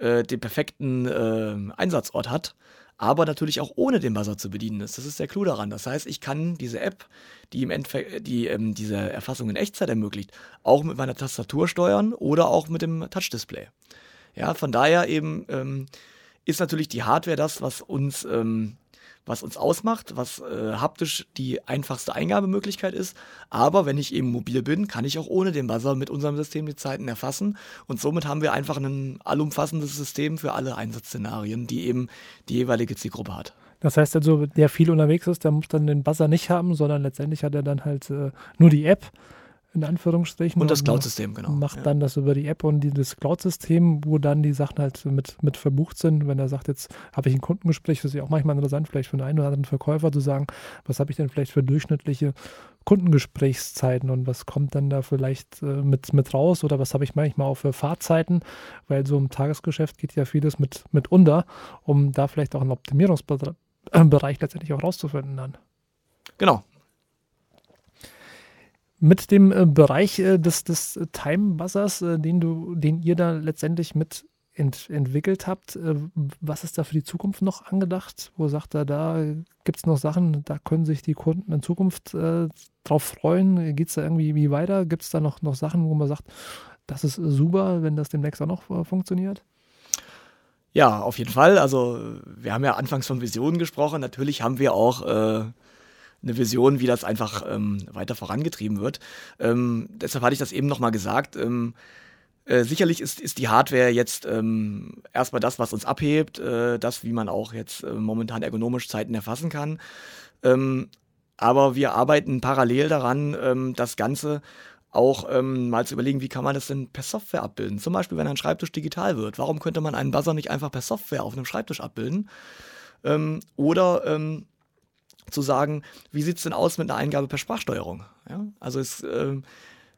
äh, den perfekten äh, Einsatzort hat, aber natürlich auch ohne den Buzzer zu bedienen ist. Das ist der Clou daran. Das heißt, ich kann diese App, die im Endeffekt die ähm, diese Erfassung in Echtzeit ermöglicht, auch mit meiner Tastatur steuern oder auch mit dem Touchdisplay. Ja, von daher eben ähm, ist natürlich die Hardware das, was uns ähm, was uns ausmacht, was äh, haptisch die einfachste Eingabemöglichkeit ist. Aber wenn ich eben mobil bin, kann ich auch ohne den Buzzer mit unserem System die Zeiten erfassen. Und somit haben wir einfach ein allumfassendes System für alle Einsatzszenarien, die eben die jeweilige Zielgruppe hat. Das heißt also, der viel unterwegs ist, der muss dann den Buzzer nicht haben, sondern letztendlich hat er dann halt äh, nur die App in Anführungsstrichen. Und das Cloud-System, genau. Macht ja. dann das über die App und das Cloud-System, wo dann die Sachen halt mit, mit verbucht sind. Wenn er sagt, jetzt habe ich ein Kundengespräch, das ist ja auch manchmal interessant, vielleicht für einen oder anderen Verkäufer zu sagen, was habe ich denn vielleicht für durchschnittliche Kundengesprächszeiten und was kommt dann da vielleicht äh, mit, mit raus oder was habe ich manchmal auch für Fahrzeiten, weil so im Tagesgeschäft geht ja vieles mit, mit unter, um da vielleicht auch einen Optimierungsbereich letztendlich auch rauszufinden dann. Genau, mit dem äh, Bereich äh, des, des Time Buzzers, äh, den du, den ihr da letztendlich mit ent, entwickelt habt, äh, was ist da für die Zukunft noch angedacht? Wo sagt er, da gibt es noch Sachen, da können sich die Kunden in Zukunft äh, drauf freuen? Geht es da irgendwie wie weiter? Gibt es da noch, noch Sachen, wo man sagt, das ist super, wenn das demnächst auch noch äh, funktioniert? Ja, auf jeden Fall. Also wir haben ja anfangs von Visionen gesprochen. Natürlich haben wir auch eine Vision, wie das einfach ähm, weiter vorangetrieben wird. Ähm, deshalb hatte ich das eben nochmal gesagt. Ähm, äh, sicherlich ist, ist die Hardware jetzt ähm, erstmal das, was uns abhebt, äh, das, wie man auch jetzt äh, momentan ergonomisch Zeiten erfassen kann. Ähm, aber wir arbeiten parallel daran, ähm, das Ganze auch ähm, mal zu überlegen, wie kann man das denn per Software abbilden. Zum Beispiel, wenn ein Schreibtisch digital wird. Warum könnte man einen Buzzer nicht einfach per Software auf einem Schreibtisch abbilden? Ähm, oder ähm, zu sagen, wie sieht es denn aus mit einer Eingabe per Sprachsteuerung? Ja? Also es, äh,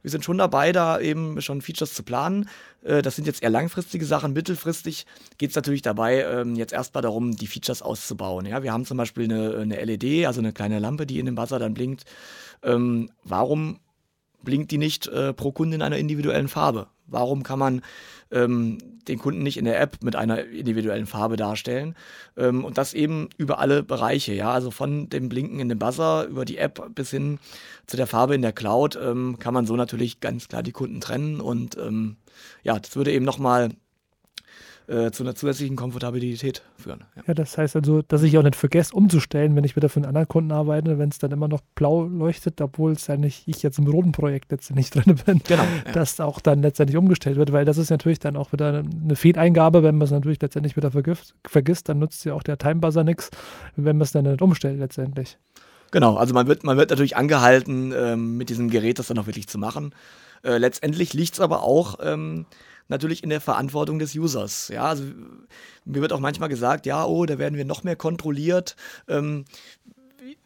wir sind schon dabei, da eben schon Features zu planen. Äh, das sind jetzt eher langfristige Sachen. Mittelfristig geht es natürlich dabei, ähm, jetzt erstmal darum, die Features auszubauen. Ja? Wir haben zum Beispiel eine, eine LED, also eine kleine Lampe, die in dem Buzzer dann blinkt. Ähm, warum blinkt die nicht äh, pro Kunde in einer individuellen Farbe? Warum kann man ähm, den Kunden nicht in der App mit einer individuellen Farbe darstellen? Ähm, und das eben über alle Bereiche, ja, also von dem Blinken in dem Buzzer über die App bis hin zu der Farbe in der Cloud ähm, kann man so natürlich ganz klar die Kunden trennen und ähm, ja, das würde eben nochmal äh, zu einer zusätzlichen Komfortabilität führen. Ja. ja. das heißt also, dass ich auch nicht vergesse, umzustellen, wenn ich wieder für einen anderen Kunden arbeite, wenn es dann immer noch blau leuchtet, obwohl es ja nicht, ich jetzt im roten Projekt letztendlich drin bin, genau, ja. dass auch dann letztendlich umgestellt wird, weil das ist natürlich dann auch wieder eine Fehleingabe, wenn man es natürlich letztendlich wieder vergisst, vergisst dann nutzt ja auch der Timebuzzer nichts, wenn man es dann nicht umstellt letztendlich. Genau, also man wird, man wird natürlich angehalten, ähm, mit diesem Gerät das dann auch wirklich zu machen. Äh, letztendlich liegt es aber auch ähm, natürlich in der Verantwortung des Users. Ja, also mir wird auch manchmal gesagt, ja, oh, da werden wir noch mehr kontrolliert. Ähm,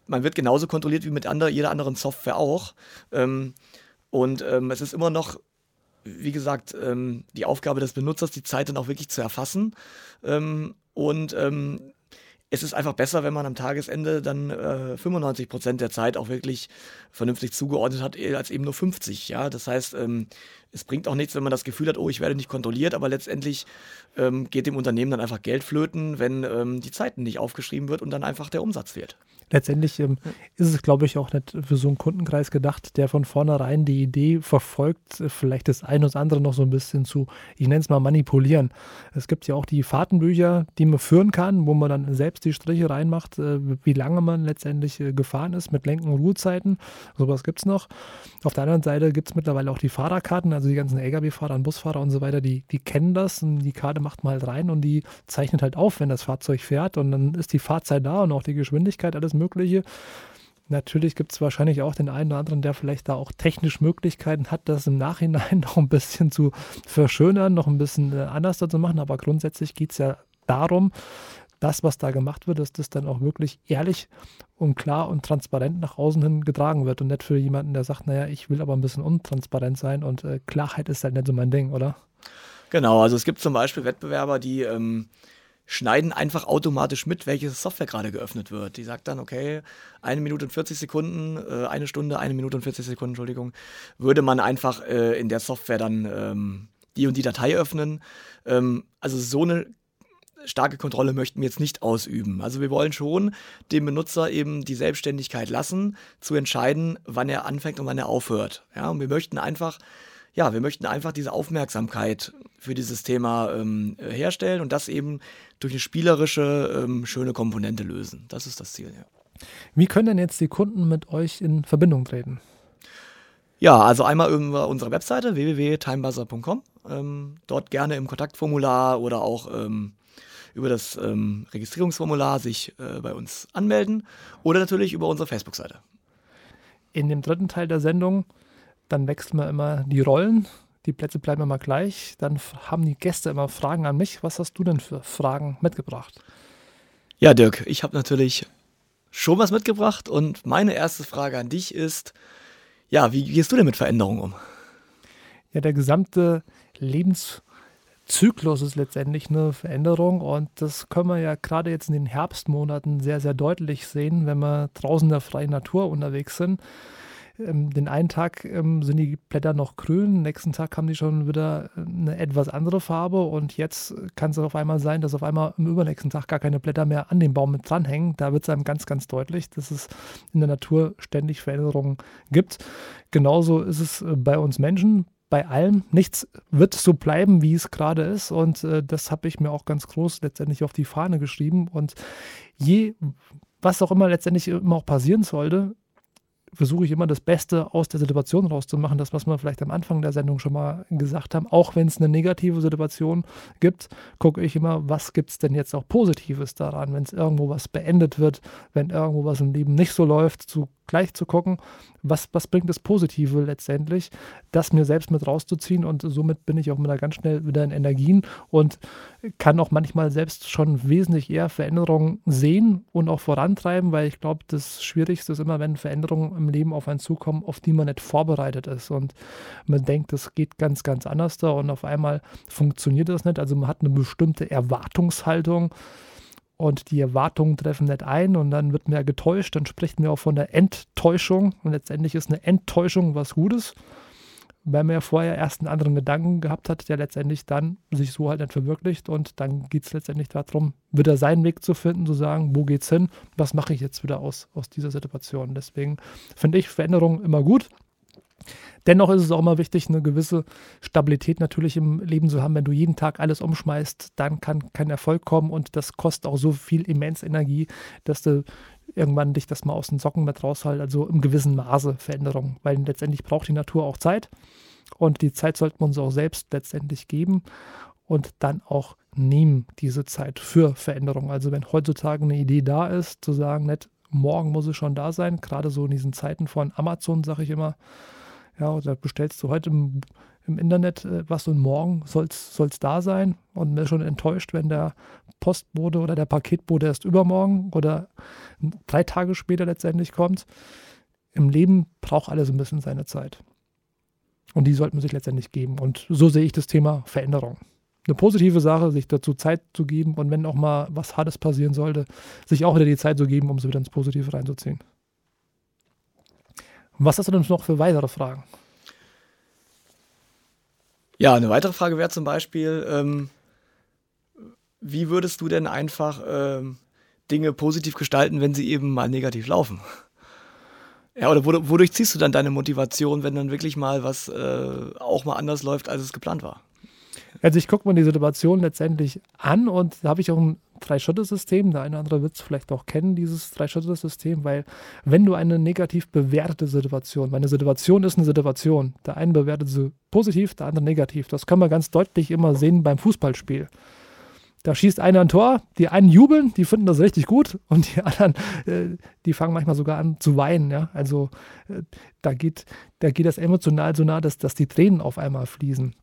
man wird genauso kontrolliert wie mit ander, jeder anderen Software auch. Ähm, und ähm, es ist immer noch, wie gesagt, ähm, die Aufgabe des Benutzers, die Zeit dann auch wirklich zu erfassen. Ähm, und ähm, es ist einfach besser, wenn man am Tagesende dann äh, 95 Prozent der Zeit auch wirklich vernünftig zugeordnet hat, als eben nur 50. Ja, das heißt, ähm, es bringt auch nichts, wenn man das Gefühl hat, oh, ich werde nicht kontrolliert, aber letztendlich ähm, geht dem Unternehmen dann einfach Geld flöten, wenn ähm, die Zeiten nicht aufgeschrieben wird und dann einfach der Umsatz fehlt letztendlich ähm, ist es, glaube ich, auch nicht für so einen Kundenkreis gedacht, der von vornherein die Idee verfolgt, äh, vielleicht das eine oder andere noch so ein bisschen zu, ich nenne es mal manipulieren. Es gibt ja auch die Fahrtenbücher, die man führen kann, wo man dann selbst die Striche reinmacht, äh, wie lange man letztendlich äh, gefahren ist mit Lenken und Ruhezeiten. Sowas gibt es noch. Auf der anderen Seite gibt es mittlerweile auch die Fahrerkarten, also die ganzen Lkw-Fahrer und Busfahrer und so weiter, die, die kennen das und die Karte macht man halt rein und die zeichnet halt auf, wenn das Fahrzeug fährt und dann ist die Fahrzeit da und auch die Geschwindigkeit, alles Mögliche. Natürlich gibt es wahrscheinlich auch den einen oder anderen, der vielleicht da auch technisch Möglichkeiten hat, das im Nachhinein noch ein bisschen zu verschönern, noch ein bisschen äh, anders zu machen. Aber grundsätzlich geht es ja darum, das, was da gemacht wird, dass das dann auch wirklich ehrlich und klar und transparent nach außen hin getragen wird und nicht für jemanden, der sagt, naja, ich will aber ein bisschen untransparent sein und äh, Klarheit ist halt nicht so mein Ding, oder? Genau, also es gibt zum Beispiel Wettbewerber, die ähm, schneiden einfach automatisch mit, welche Software gerade geöffnet wird. Die sagt dann, okay, eine Minute und 40 Sekunden, äh, eine Stunde, eine Minute und 40 Sekunden, Entschuldigung, würde man einfach äh, in der Software dann ähm, die und die Datei öffnen. Ähm, also so eine starke Kontrolle möchten wir jetzt nicht ausüben. Also wir wollen schon dem Benutzer eben die Selbstständigkeit lassen, zu entscheiden, wann er anfängt und wann er aufhört. Ja, und wir möchten einfach ja, wir möchten einfach diese Aufmerksamkeit für dieses Thema ähm, herstellen und das eben durch eine spielerische, ähm, schöne Komponente lösen. Das ist das Ziel, ja. Wie können denn jetzt die Kunden mit euch in Verbindung treten? Ja, also einmal über unsere Webseite www.timebuzzer.com. Ähm, dort gerne im Kontaktformular oder auch ähm, über das ähm, Registrierungsformular sich äh, bei uns anmelden oder natürlich über unsere Facebook-Seite. In dem dritten Teil der Sendung dann wechseln wir immer die Rollen. Die Plätze bleiben immer gleich. Dann haben die Gäste immer Fragen an mich. Was hast du denn für Fragen mitgebracht? Ja, Dirk, ich habe natürlich schon was mitgebracht und meine erste Frage an dich ist, ja, wie gehst du denn mit Veränderungen um? Ja, der gesamte Lebenszyklus ist letztendlich eine Veränderung und das können wir ja gerade jetzt in den Herbstmonaten sehr, sehr deutlich sehen, wenn wir draußen in der freien Natur unterwegs sind ähm, den einen Tag ähm, sind die Blätter noch grün, nächsten Tag haben die schon wieder äh, eine etwas andere Farbe und jetzt kann es auf einmal sein, dass auf einmal im übernächsten Tag gar keine Blätter mehr an dem Baum mit dranhängen. Da wird es einem ganz, ganz deutlich, dass es in der Natur ständig Veränderungen gibt. Genauso ist es äh, bei uns Menschen bei allem. Nichts wird so bleiben, wie es gerade ist. Und äh, das habe ich mir auch ganz groß letztendlich auf die Fahne geschrieben. Und je, was auch immer letztendlich immer auch passieren sollte, versuche ich immer das Beste aus der Situation rauszumachen. Das, was wir vielleicht am Anfang der Sendung schon mal gesagt haben. Auch wenn es eine negative Situation gibt, gucke ich immer, was gibt es denn jetzt auch Positives daran, wenn es irgendwo was beendet wird, wenn irgendwo was im Leben nicht so läuft, zu gleich zu gucken, was, was bringt das Positive letztendlich, das mir selbst mit rauszuziehen und somit bin ich auch wieder ganz schnell wieder in Energien und kann auch manchmal selbst schon wesentlich eher Veränderungen sehen und auch vorantreiben, weil ich glaube, das Schwierigste ist immer, wenn Veränderungen im Leben auf einen zukommen, auf die man nicht vorbereitet ist und man denkt, das geht ganz, ganz anders da und auf einmal funktioniert das nicht. Also man hat eine bestimmte Erwartungshaltung und die Erwartungen treffen nicht ein und dann wird mir getäuscht, dann spricht mir auch von der Enttäuschung und letztendlich ist eine Enttäuschung was Gutes, weil man ja vorher erst einen anderen Gedanken gehabt hat, der letztendlich dann sich so halt nicht verwirklicht und dann geht es letztendlich darum, wieder seinen Weg zu finden, zu sagen, wo geht's hin, was mache ich jetzt wieder aus, aus dieser Situation. Deswegen finde ich Veränderungen immer gut, Dennoch ist es auch immer wichtig, eine gewisse Stabilität natürlich im Leben zu haben. Wenn du jeden Tag alles umschmeißt, dann kann kein Erfolg kommen und das kostet auch so viel immens Energie, dass du irgendwann dich das mal aus den Socken mit raushalt. Also im gewissen Maße Veränderung, weil letztendlich braucht die Natur auch Zeit und die Zeit sollten wir uns auch selbst letztendlich geben und dann auch nehmen diese Zeit für Veränderung. Also wenn heutzutage eine Idee da ist, zu sagen, nicht morgen muss es schon da sein, gerade so in diesen Zeiten von Amazon, sage ich immer, ja, oder bestellst du heute im, im Internet äh, was und morgen soll es da sein und mir schon enttäuscht, wenn der Postbote oder der Paketbote erst übermorgen oder drei Tage später letztendlich kommt. Im Leben braucht alles ein bisschen seine Zeit. Und die sollte man sich letztendlich geben. Und so sehe ich das Thema Veränderung. Eine positive Sache, sich dazu Zeit zu geben und wenn auch mal was Hartes passieren sollte, sich auch wieder die Zeit zu geben, um sie wieder ins Positive reinzuziehen. Was hast du denn noch für weitere Fragen? Ja, eine weitere Frage wäre zum Beispiel, ähm, wie würdest du denn einfach ähm, Dinge positiv gestalten, wenn sie eben mal negativ laufen? Ja, oder wodurch ziehst du dann deine Motivation, wenn dann wirklich mal was äh, auch mal anders läuft, als es geplant war? Also ich gucke mir die Situation letztendlich an und da habe ich auch ein Drei-Schritte-System. Der eine oder andere wird es vielleicht auch kennen, dieses Drei-Schritte-System, weil wenn du eine negativ bewertete Situation, weil eine Situation ist eine Situation, der eine bewertet sie positiv, der andere negativ. Das kann man ganz deutlich immer sehen beim Fußballspiel. Da schießt einer ein Tor, die einen jubeln, die finden das richtig gut und die anderen, äh, die fangen manchmal sogar an zu weinen. Ja? Also äh, da, geht, da geht das emotional so nah, dass, dass die Tränen auf einmal fließen.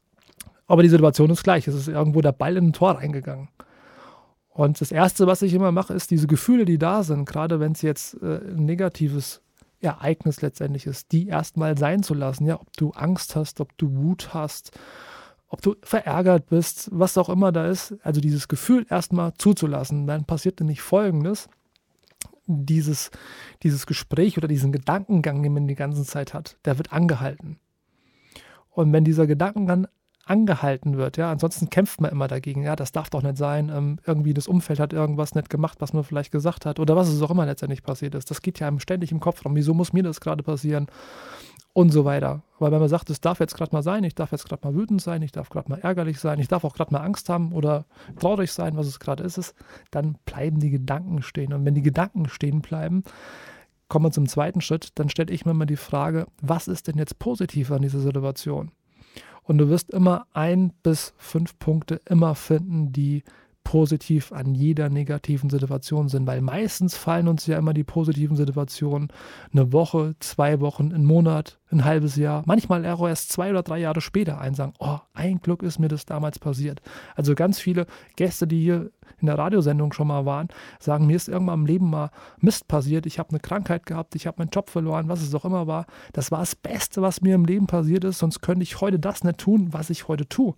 Aber die Situation ist gleich. Es ist irgendwo der Ball in ein Tor reingegangen. Und das Erste, was ich immer mache, ist diese Gefühle, die da sind, gerade wenn es jetzt äh, ein negatives Ereignis letztendlich ist, die erstmal sein zu lassen. Ja, ob du Angst hast, ob du Wut hast, ob du verärgert bist, was auch immer da ist. Also dieses Gefühl erstmal zuzulassen. Dann passiert nämlich Folgendes. Dieses, dieses Gespräch oder diesen Gedankengang, den man die ganze Zeit hat, der wird angehalten. Und wenn dieser Gedankengang angehalten wird. Ja, ansonsten kämpft man immer dagegen. Ja, das darf doch nicht sein. Ähm, irgendwie das Umfeld hat irgendwas nicht gemacht, was man vielleicht gesagt hat oder was es auch immer letztendlich passiert ist. Das geht ja einem ständig im Kopf rum. Wieso muss mir das gerade passieren? Und so weiter. Weil wenn man sagt, es darf jetzt gerade mal sein, ich darf jetzt gerade mal wütend sein, ich darf gerade mal ärgerlich sein, ich darf auch gerade mal Angst haben oder traurig sein, was es gerade ist, ist, dann bleiben die Gedanken stehen. Und wenn die Gedanken stehen bleiben, kommen wir zum zweiten Schritt, dann stelle ich mir mal die Frage, was ist denn jetzt positiv an dieser Situation? Und du wirst immer ein bis fünf Punkte immer finden, die positiv an jeder negativen Situation sind, weil meistens fallen uns ja immer die positiven Situationen eine Woche, zwei Wochen, einen Monat, ein halbes Jahr, manchmal erst zwei oder drei Jahre später ein, sagen, oh, ein Glück ist mir das damals passiert. Also ganz viele Gäste, die hier in der Radiosendung schon mal waren, sagen, mir ist irgendwann im Leben mal Mist passiert, ich habe eine Krankheit gehabt, ich habe meinen Job verloren, was es auch immer war. Das war das Beste, was mir im Leben passiert ist, sonst könnte ich heute das nicht tun, was ich heute tue.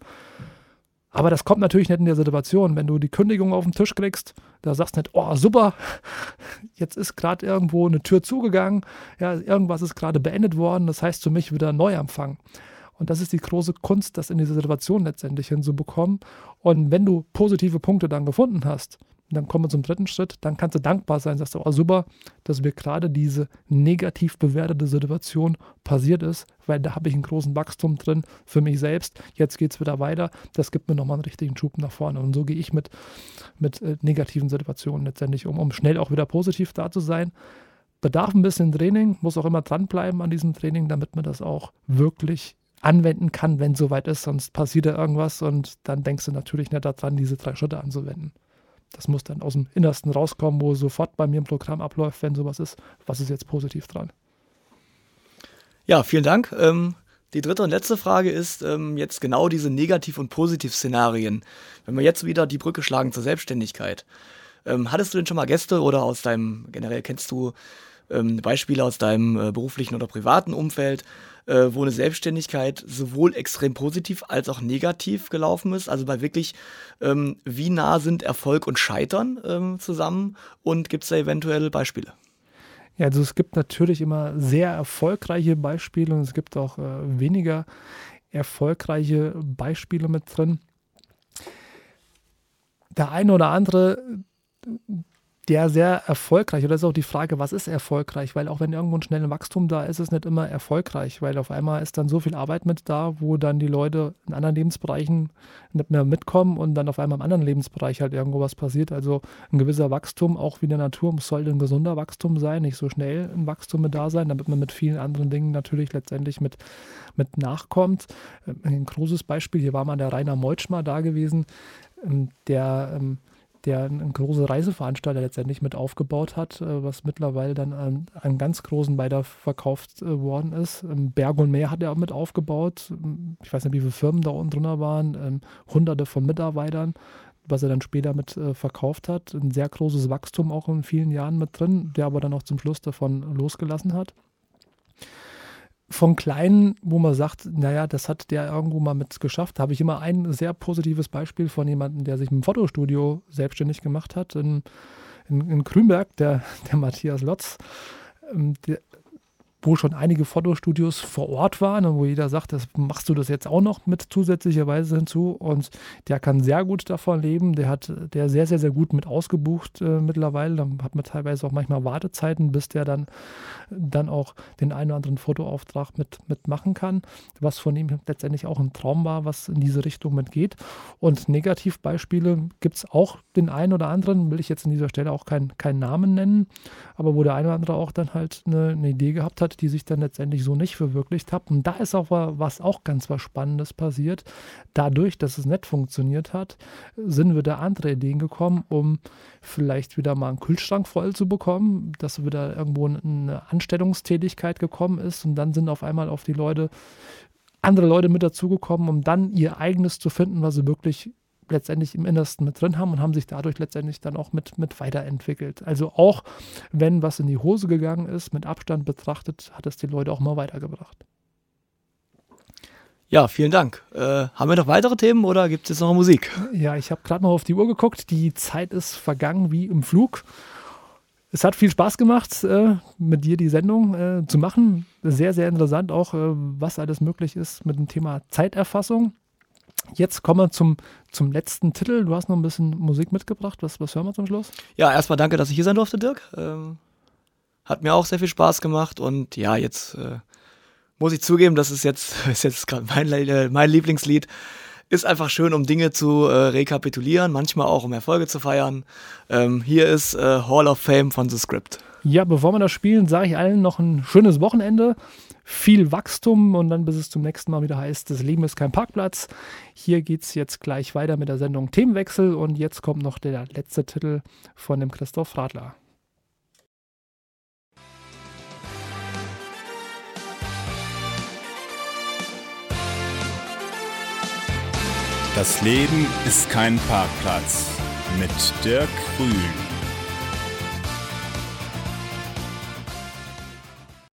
Aber das kommt natürlich nicht in der Situation, wenn du die Kündigung auf den Tisch kriegst, da sagst du nicht, oh super, jetzt ist gerade irgendwo eine Tür zugegangen, ja, irgendwas ist gerade beendet worden, das heißt für mich wieder Neuanfang. Und das ist die große Kunst, das in diese Situation letztendlich hinzubekommen. Und wenn du positive Punkte dann gefunden hast, dann kommen wir zum dritten Schritt. Dann kannst du dankbar sein, sagst du, oh super, dass mir gerade diese negativ bewertete Situation passiert ist, weil da habe ich einen großen Wachstum drin für mich selbst. Jetzt geht es wieder weiter. Das gibt mir nochmal einen richtigen Schub nach vorne. Und so gehe ich mit, mit äh, negativen Situationen letztendlich um, um schnell auch wieder positiv da zu sein. Bedarf ein bisschen Training, muss auch immer dranbleiben an diesem Training, damit man das auch wirklich anwenden kann, wenn es soweit ist. Sonst passiert da irgendwas und dann denkst du natürlich nicht daran, diese drei Schritte anzuwenden. Das muss dann aus dem Innersten rauskommen, wo sofort bei mir im Programm abläuft, wenn sowas ist. Was ist jetzt positiv dran? Ja, vielen Dank. Ähm, die dritte und letzte Frage ist ähm, jetzt genau diese Negativ- und Positiv-Szenarien. Wenn wir jetzt wieder die Brücke schlagen zur Selbstständigkeit. Ähm, hattest du denn schon mal Gäste oder aus deinem, generell kennst du ähm, Beispiele aus deinem äh, beruflichen oder privaten Umfeld, äh, wo eine Selbstständigkeit sowohl extrem positiv als auch negativ gelaufen ist. Also bei wirklich, ähm, wie nah sind Erfolg und Scheitern ähm, zusammen und gibt es da eventuell Beispiele? Ja, also es gibt natürlich immer sehr erfolgreiche Beispiele und es gibt auch äh, weniger erfolgreiche Beispiele mit drin. Der eine oder andere der sehr erfolgreich, oder ist auch die Frage, was ist erfolgreich? Weil auch wenn irgendwo ein schnelles Wachstum da ist, ist es nicht immer erfolgreich, weil auf einmal ist dann so viel Arbeit mit da, wo dann die Leute in anderen Lebensbereichen nicht mehr mitkommen und dann auf einmal im anderen Lebensbereich halt irgendwo was passiert. Also ein gewisser Wachstum, auch wie in der Natur, sollte ein gesunder Wachstum sein, nicht so schnell ein Wachstum mit da sein, damit man mit vielen anderen Dingen natürlich letztendlich mit, mit nachkommt. Ein großes Beispiel, hier war mal der Rainer Meutschmer da gewesen, ähm, der ähm, der einen großen Reiseveranstalter letztendlich mit aufgebaut hat, äh, was mittlerweile dann an, an ganz großen weiterverkauft äh, worden ist. Ähm, Berg und Meer hat er auch mit aufgebaut. Ähm, ich weiß nicht, wie viele Firmen da unten drin waren, ähm, hunderte von Mitarbeitern, was er dann später mit äh, verkauft hat. Ein sehr großes Wachstum auch in vielen Jahren mit drin, der aber dann auch zum Schluss davon losgelassen hat von Kleinen, wo man sagt, naja, das hat der irgendwo mal mit geschafft, habe ich immer ein sehr positives Beispiel von jemandem, der sich im Fotostudio selbstständig gemacht hat, in, in, in Grünberg, der, der Matthias Lotz. Ähm, wo schon einige Fotostudios vor Ort waren und wo jeder sagt, das machst du das jetzt auch noch mit zusätzlicherweise hinzu. Und der kann sehr gut davon leben, der hat der sehr, sehr, sehr gut mit ausgebucht äh, mittlerweile, dann hat man teilweise auch manchmal Wartezeiten, bis der dann, dann auch den einen oder anderen Fotoauftrag mit, mitmachen kann, was von ihm letztendlich auch ein Traum war, was in diese Richtung mitgeht. Und Negativbeispiele gibt es auch den einen oder anderen, will ich jetzt an dieser Stelle auch keinen kein Namen nennen, aber wo der eine oder andere auch dann halt eine, eine Idee gehabt hat, die sich dann letztendlich so nicht verwirklicht hat. Und da ist auch was auch ganz was Spannendes passiert. Dadurch, dass es nicht funktioniert hat, sind wir da andere Ideen gekommen, um vielleicht wieder mal einen Kühlschrank voll zu bekommen, dass wieder irgendwo eine Anstellungstätigkeit gekommen ist und dann sind auf einmal auf die Leute andere Leute mit dazugekommen, um dann ihr eigenes zu finden, was sie wirklich letztendlich im Innersten mit drin haben und haben sich dadurch letztendlich dann auch mit, mit weiterentwickelt. Also auch wenn was in die Hose gegangen ist, mit Abstand betrachtet, hat es die Leute auch mal weitergebracht. Ja, vielen Dank. Äh, haben wir noch weitere Themen oder gibt es jetzt noch Musik? Ja, ich habe gerade noch auf die Uhr geguckt. Die Zeit ist vergangen wie im Flug. Es hat viel Spaß gemacht, äh, mit dir die Sendung äh, zu machen. Sehr, sehr interessant auch, äh, was alles möglich ist mit dem Thema Zeiterfassung. Jetzt kommen wir zum, zum letzten Titel. Du hast noch ein bisschen Musik mitgebracht. Was, was hören wir zum Schluss? Ja, erstmal danke, dass ich hier sein durfte, Dirk. Ähm, hat mir auch sehr viel Spaß gemacht und ja, jetzt äh, muss ich zugeben, das ist jetzt, ist jetzt gerade mein, äh, mein Lieblingslied. Ist einfach schön, um Dinge zu äh, rekapitulieren, manchmal auch um Erfolge zu feiern. Ähm, hier ist äh, Hall of Fame von The Script. Ja, bevor wir das spielen, sage ich allen noch ein schönes Wochenende viel Wachstum und dann bis es zum nächsten Mal wieder heißt, das Leben ist kein Parkplatz. Hier geht es jetzt gleich weiter mit der Sendung Themenwechsel und jetzt kommt noch der letzte Titel von dem Christoph Radler. Das Leben ist kein Parkplatz mit Dirk Grün.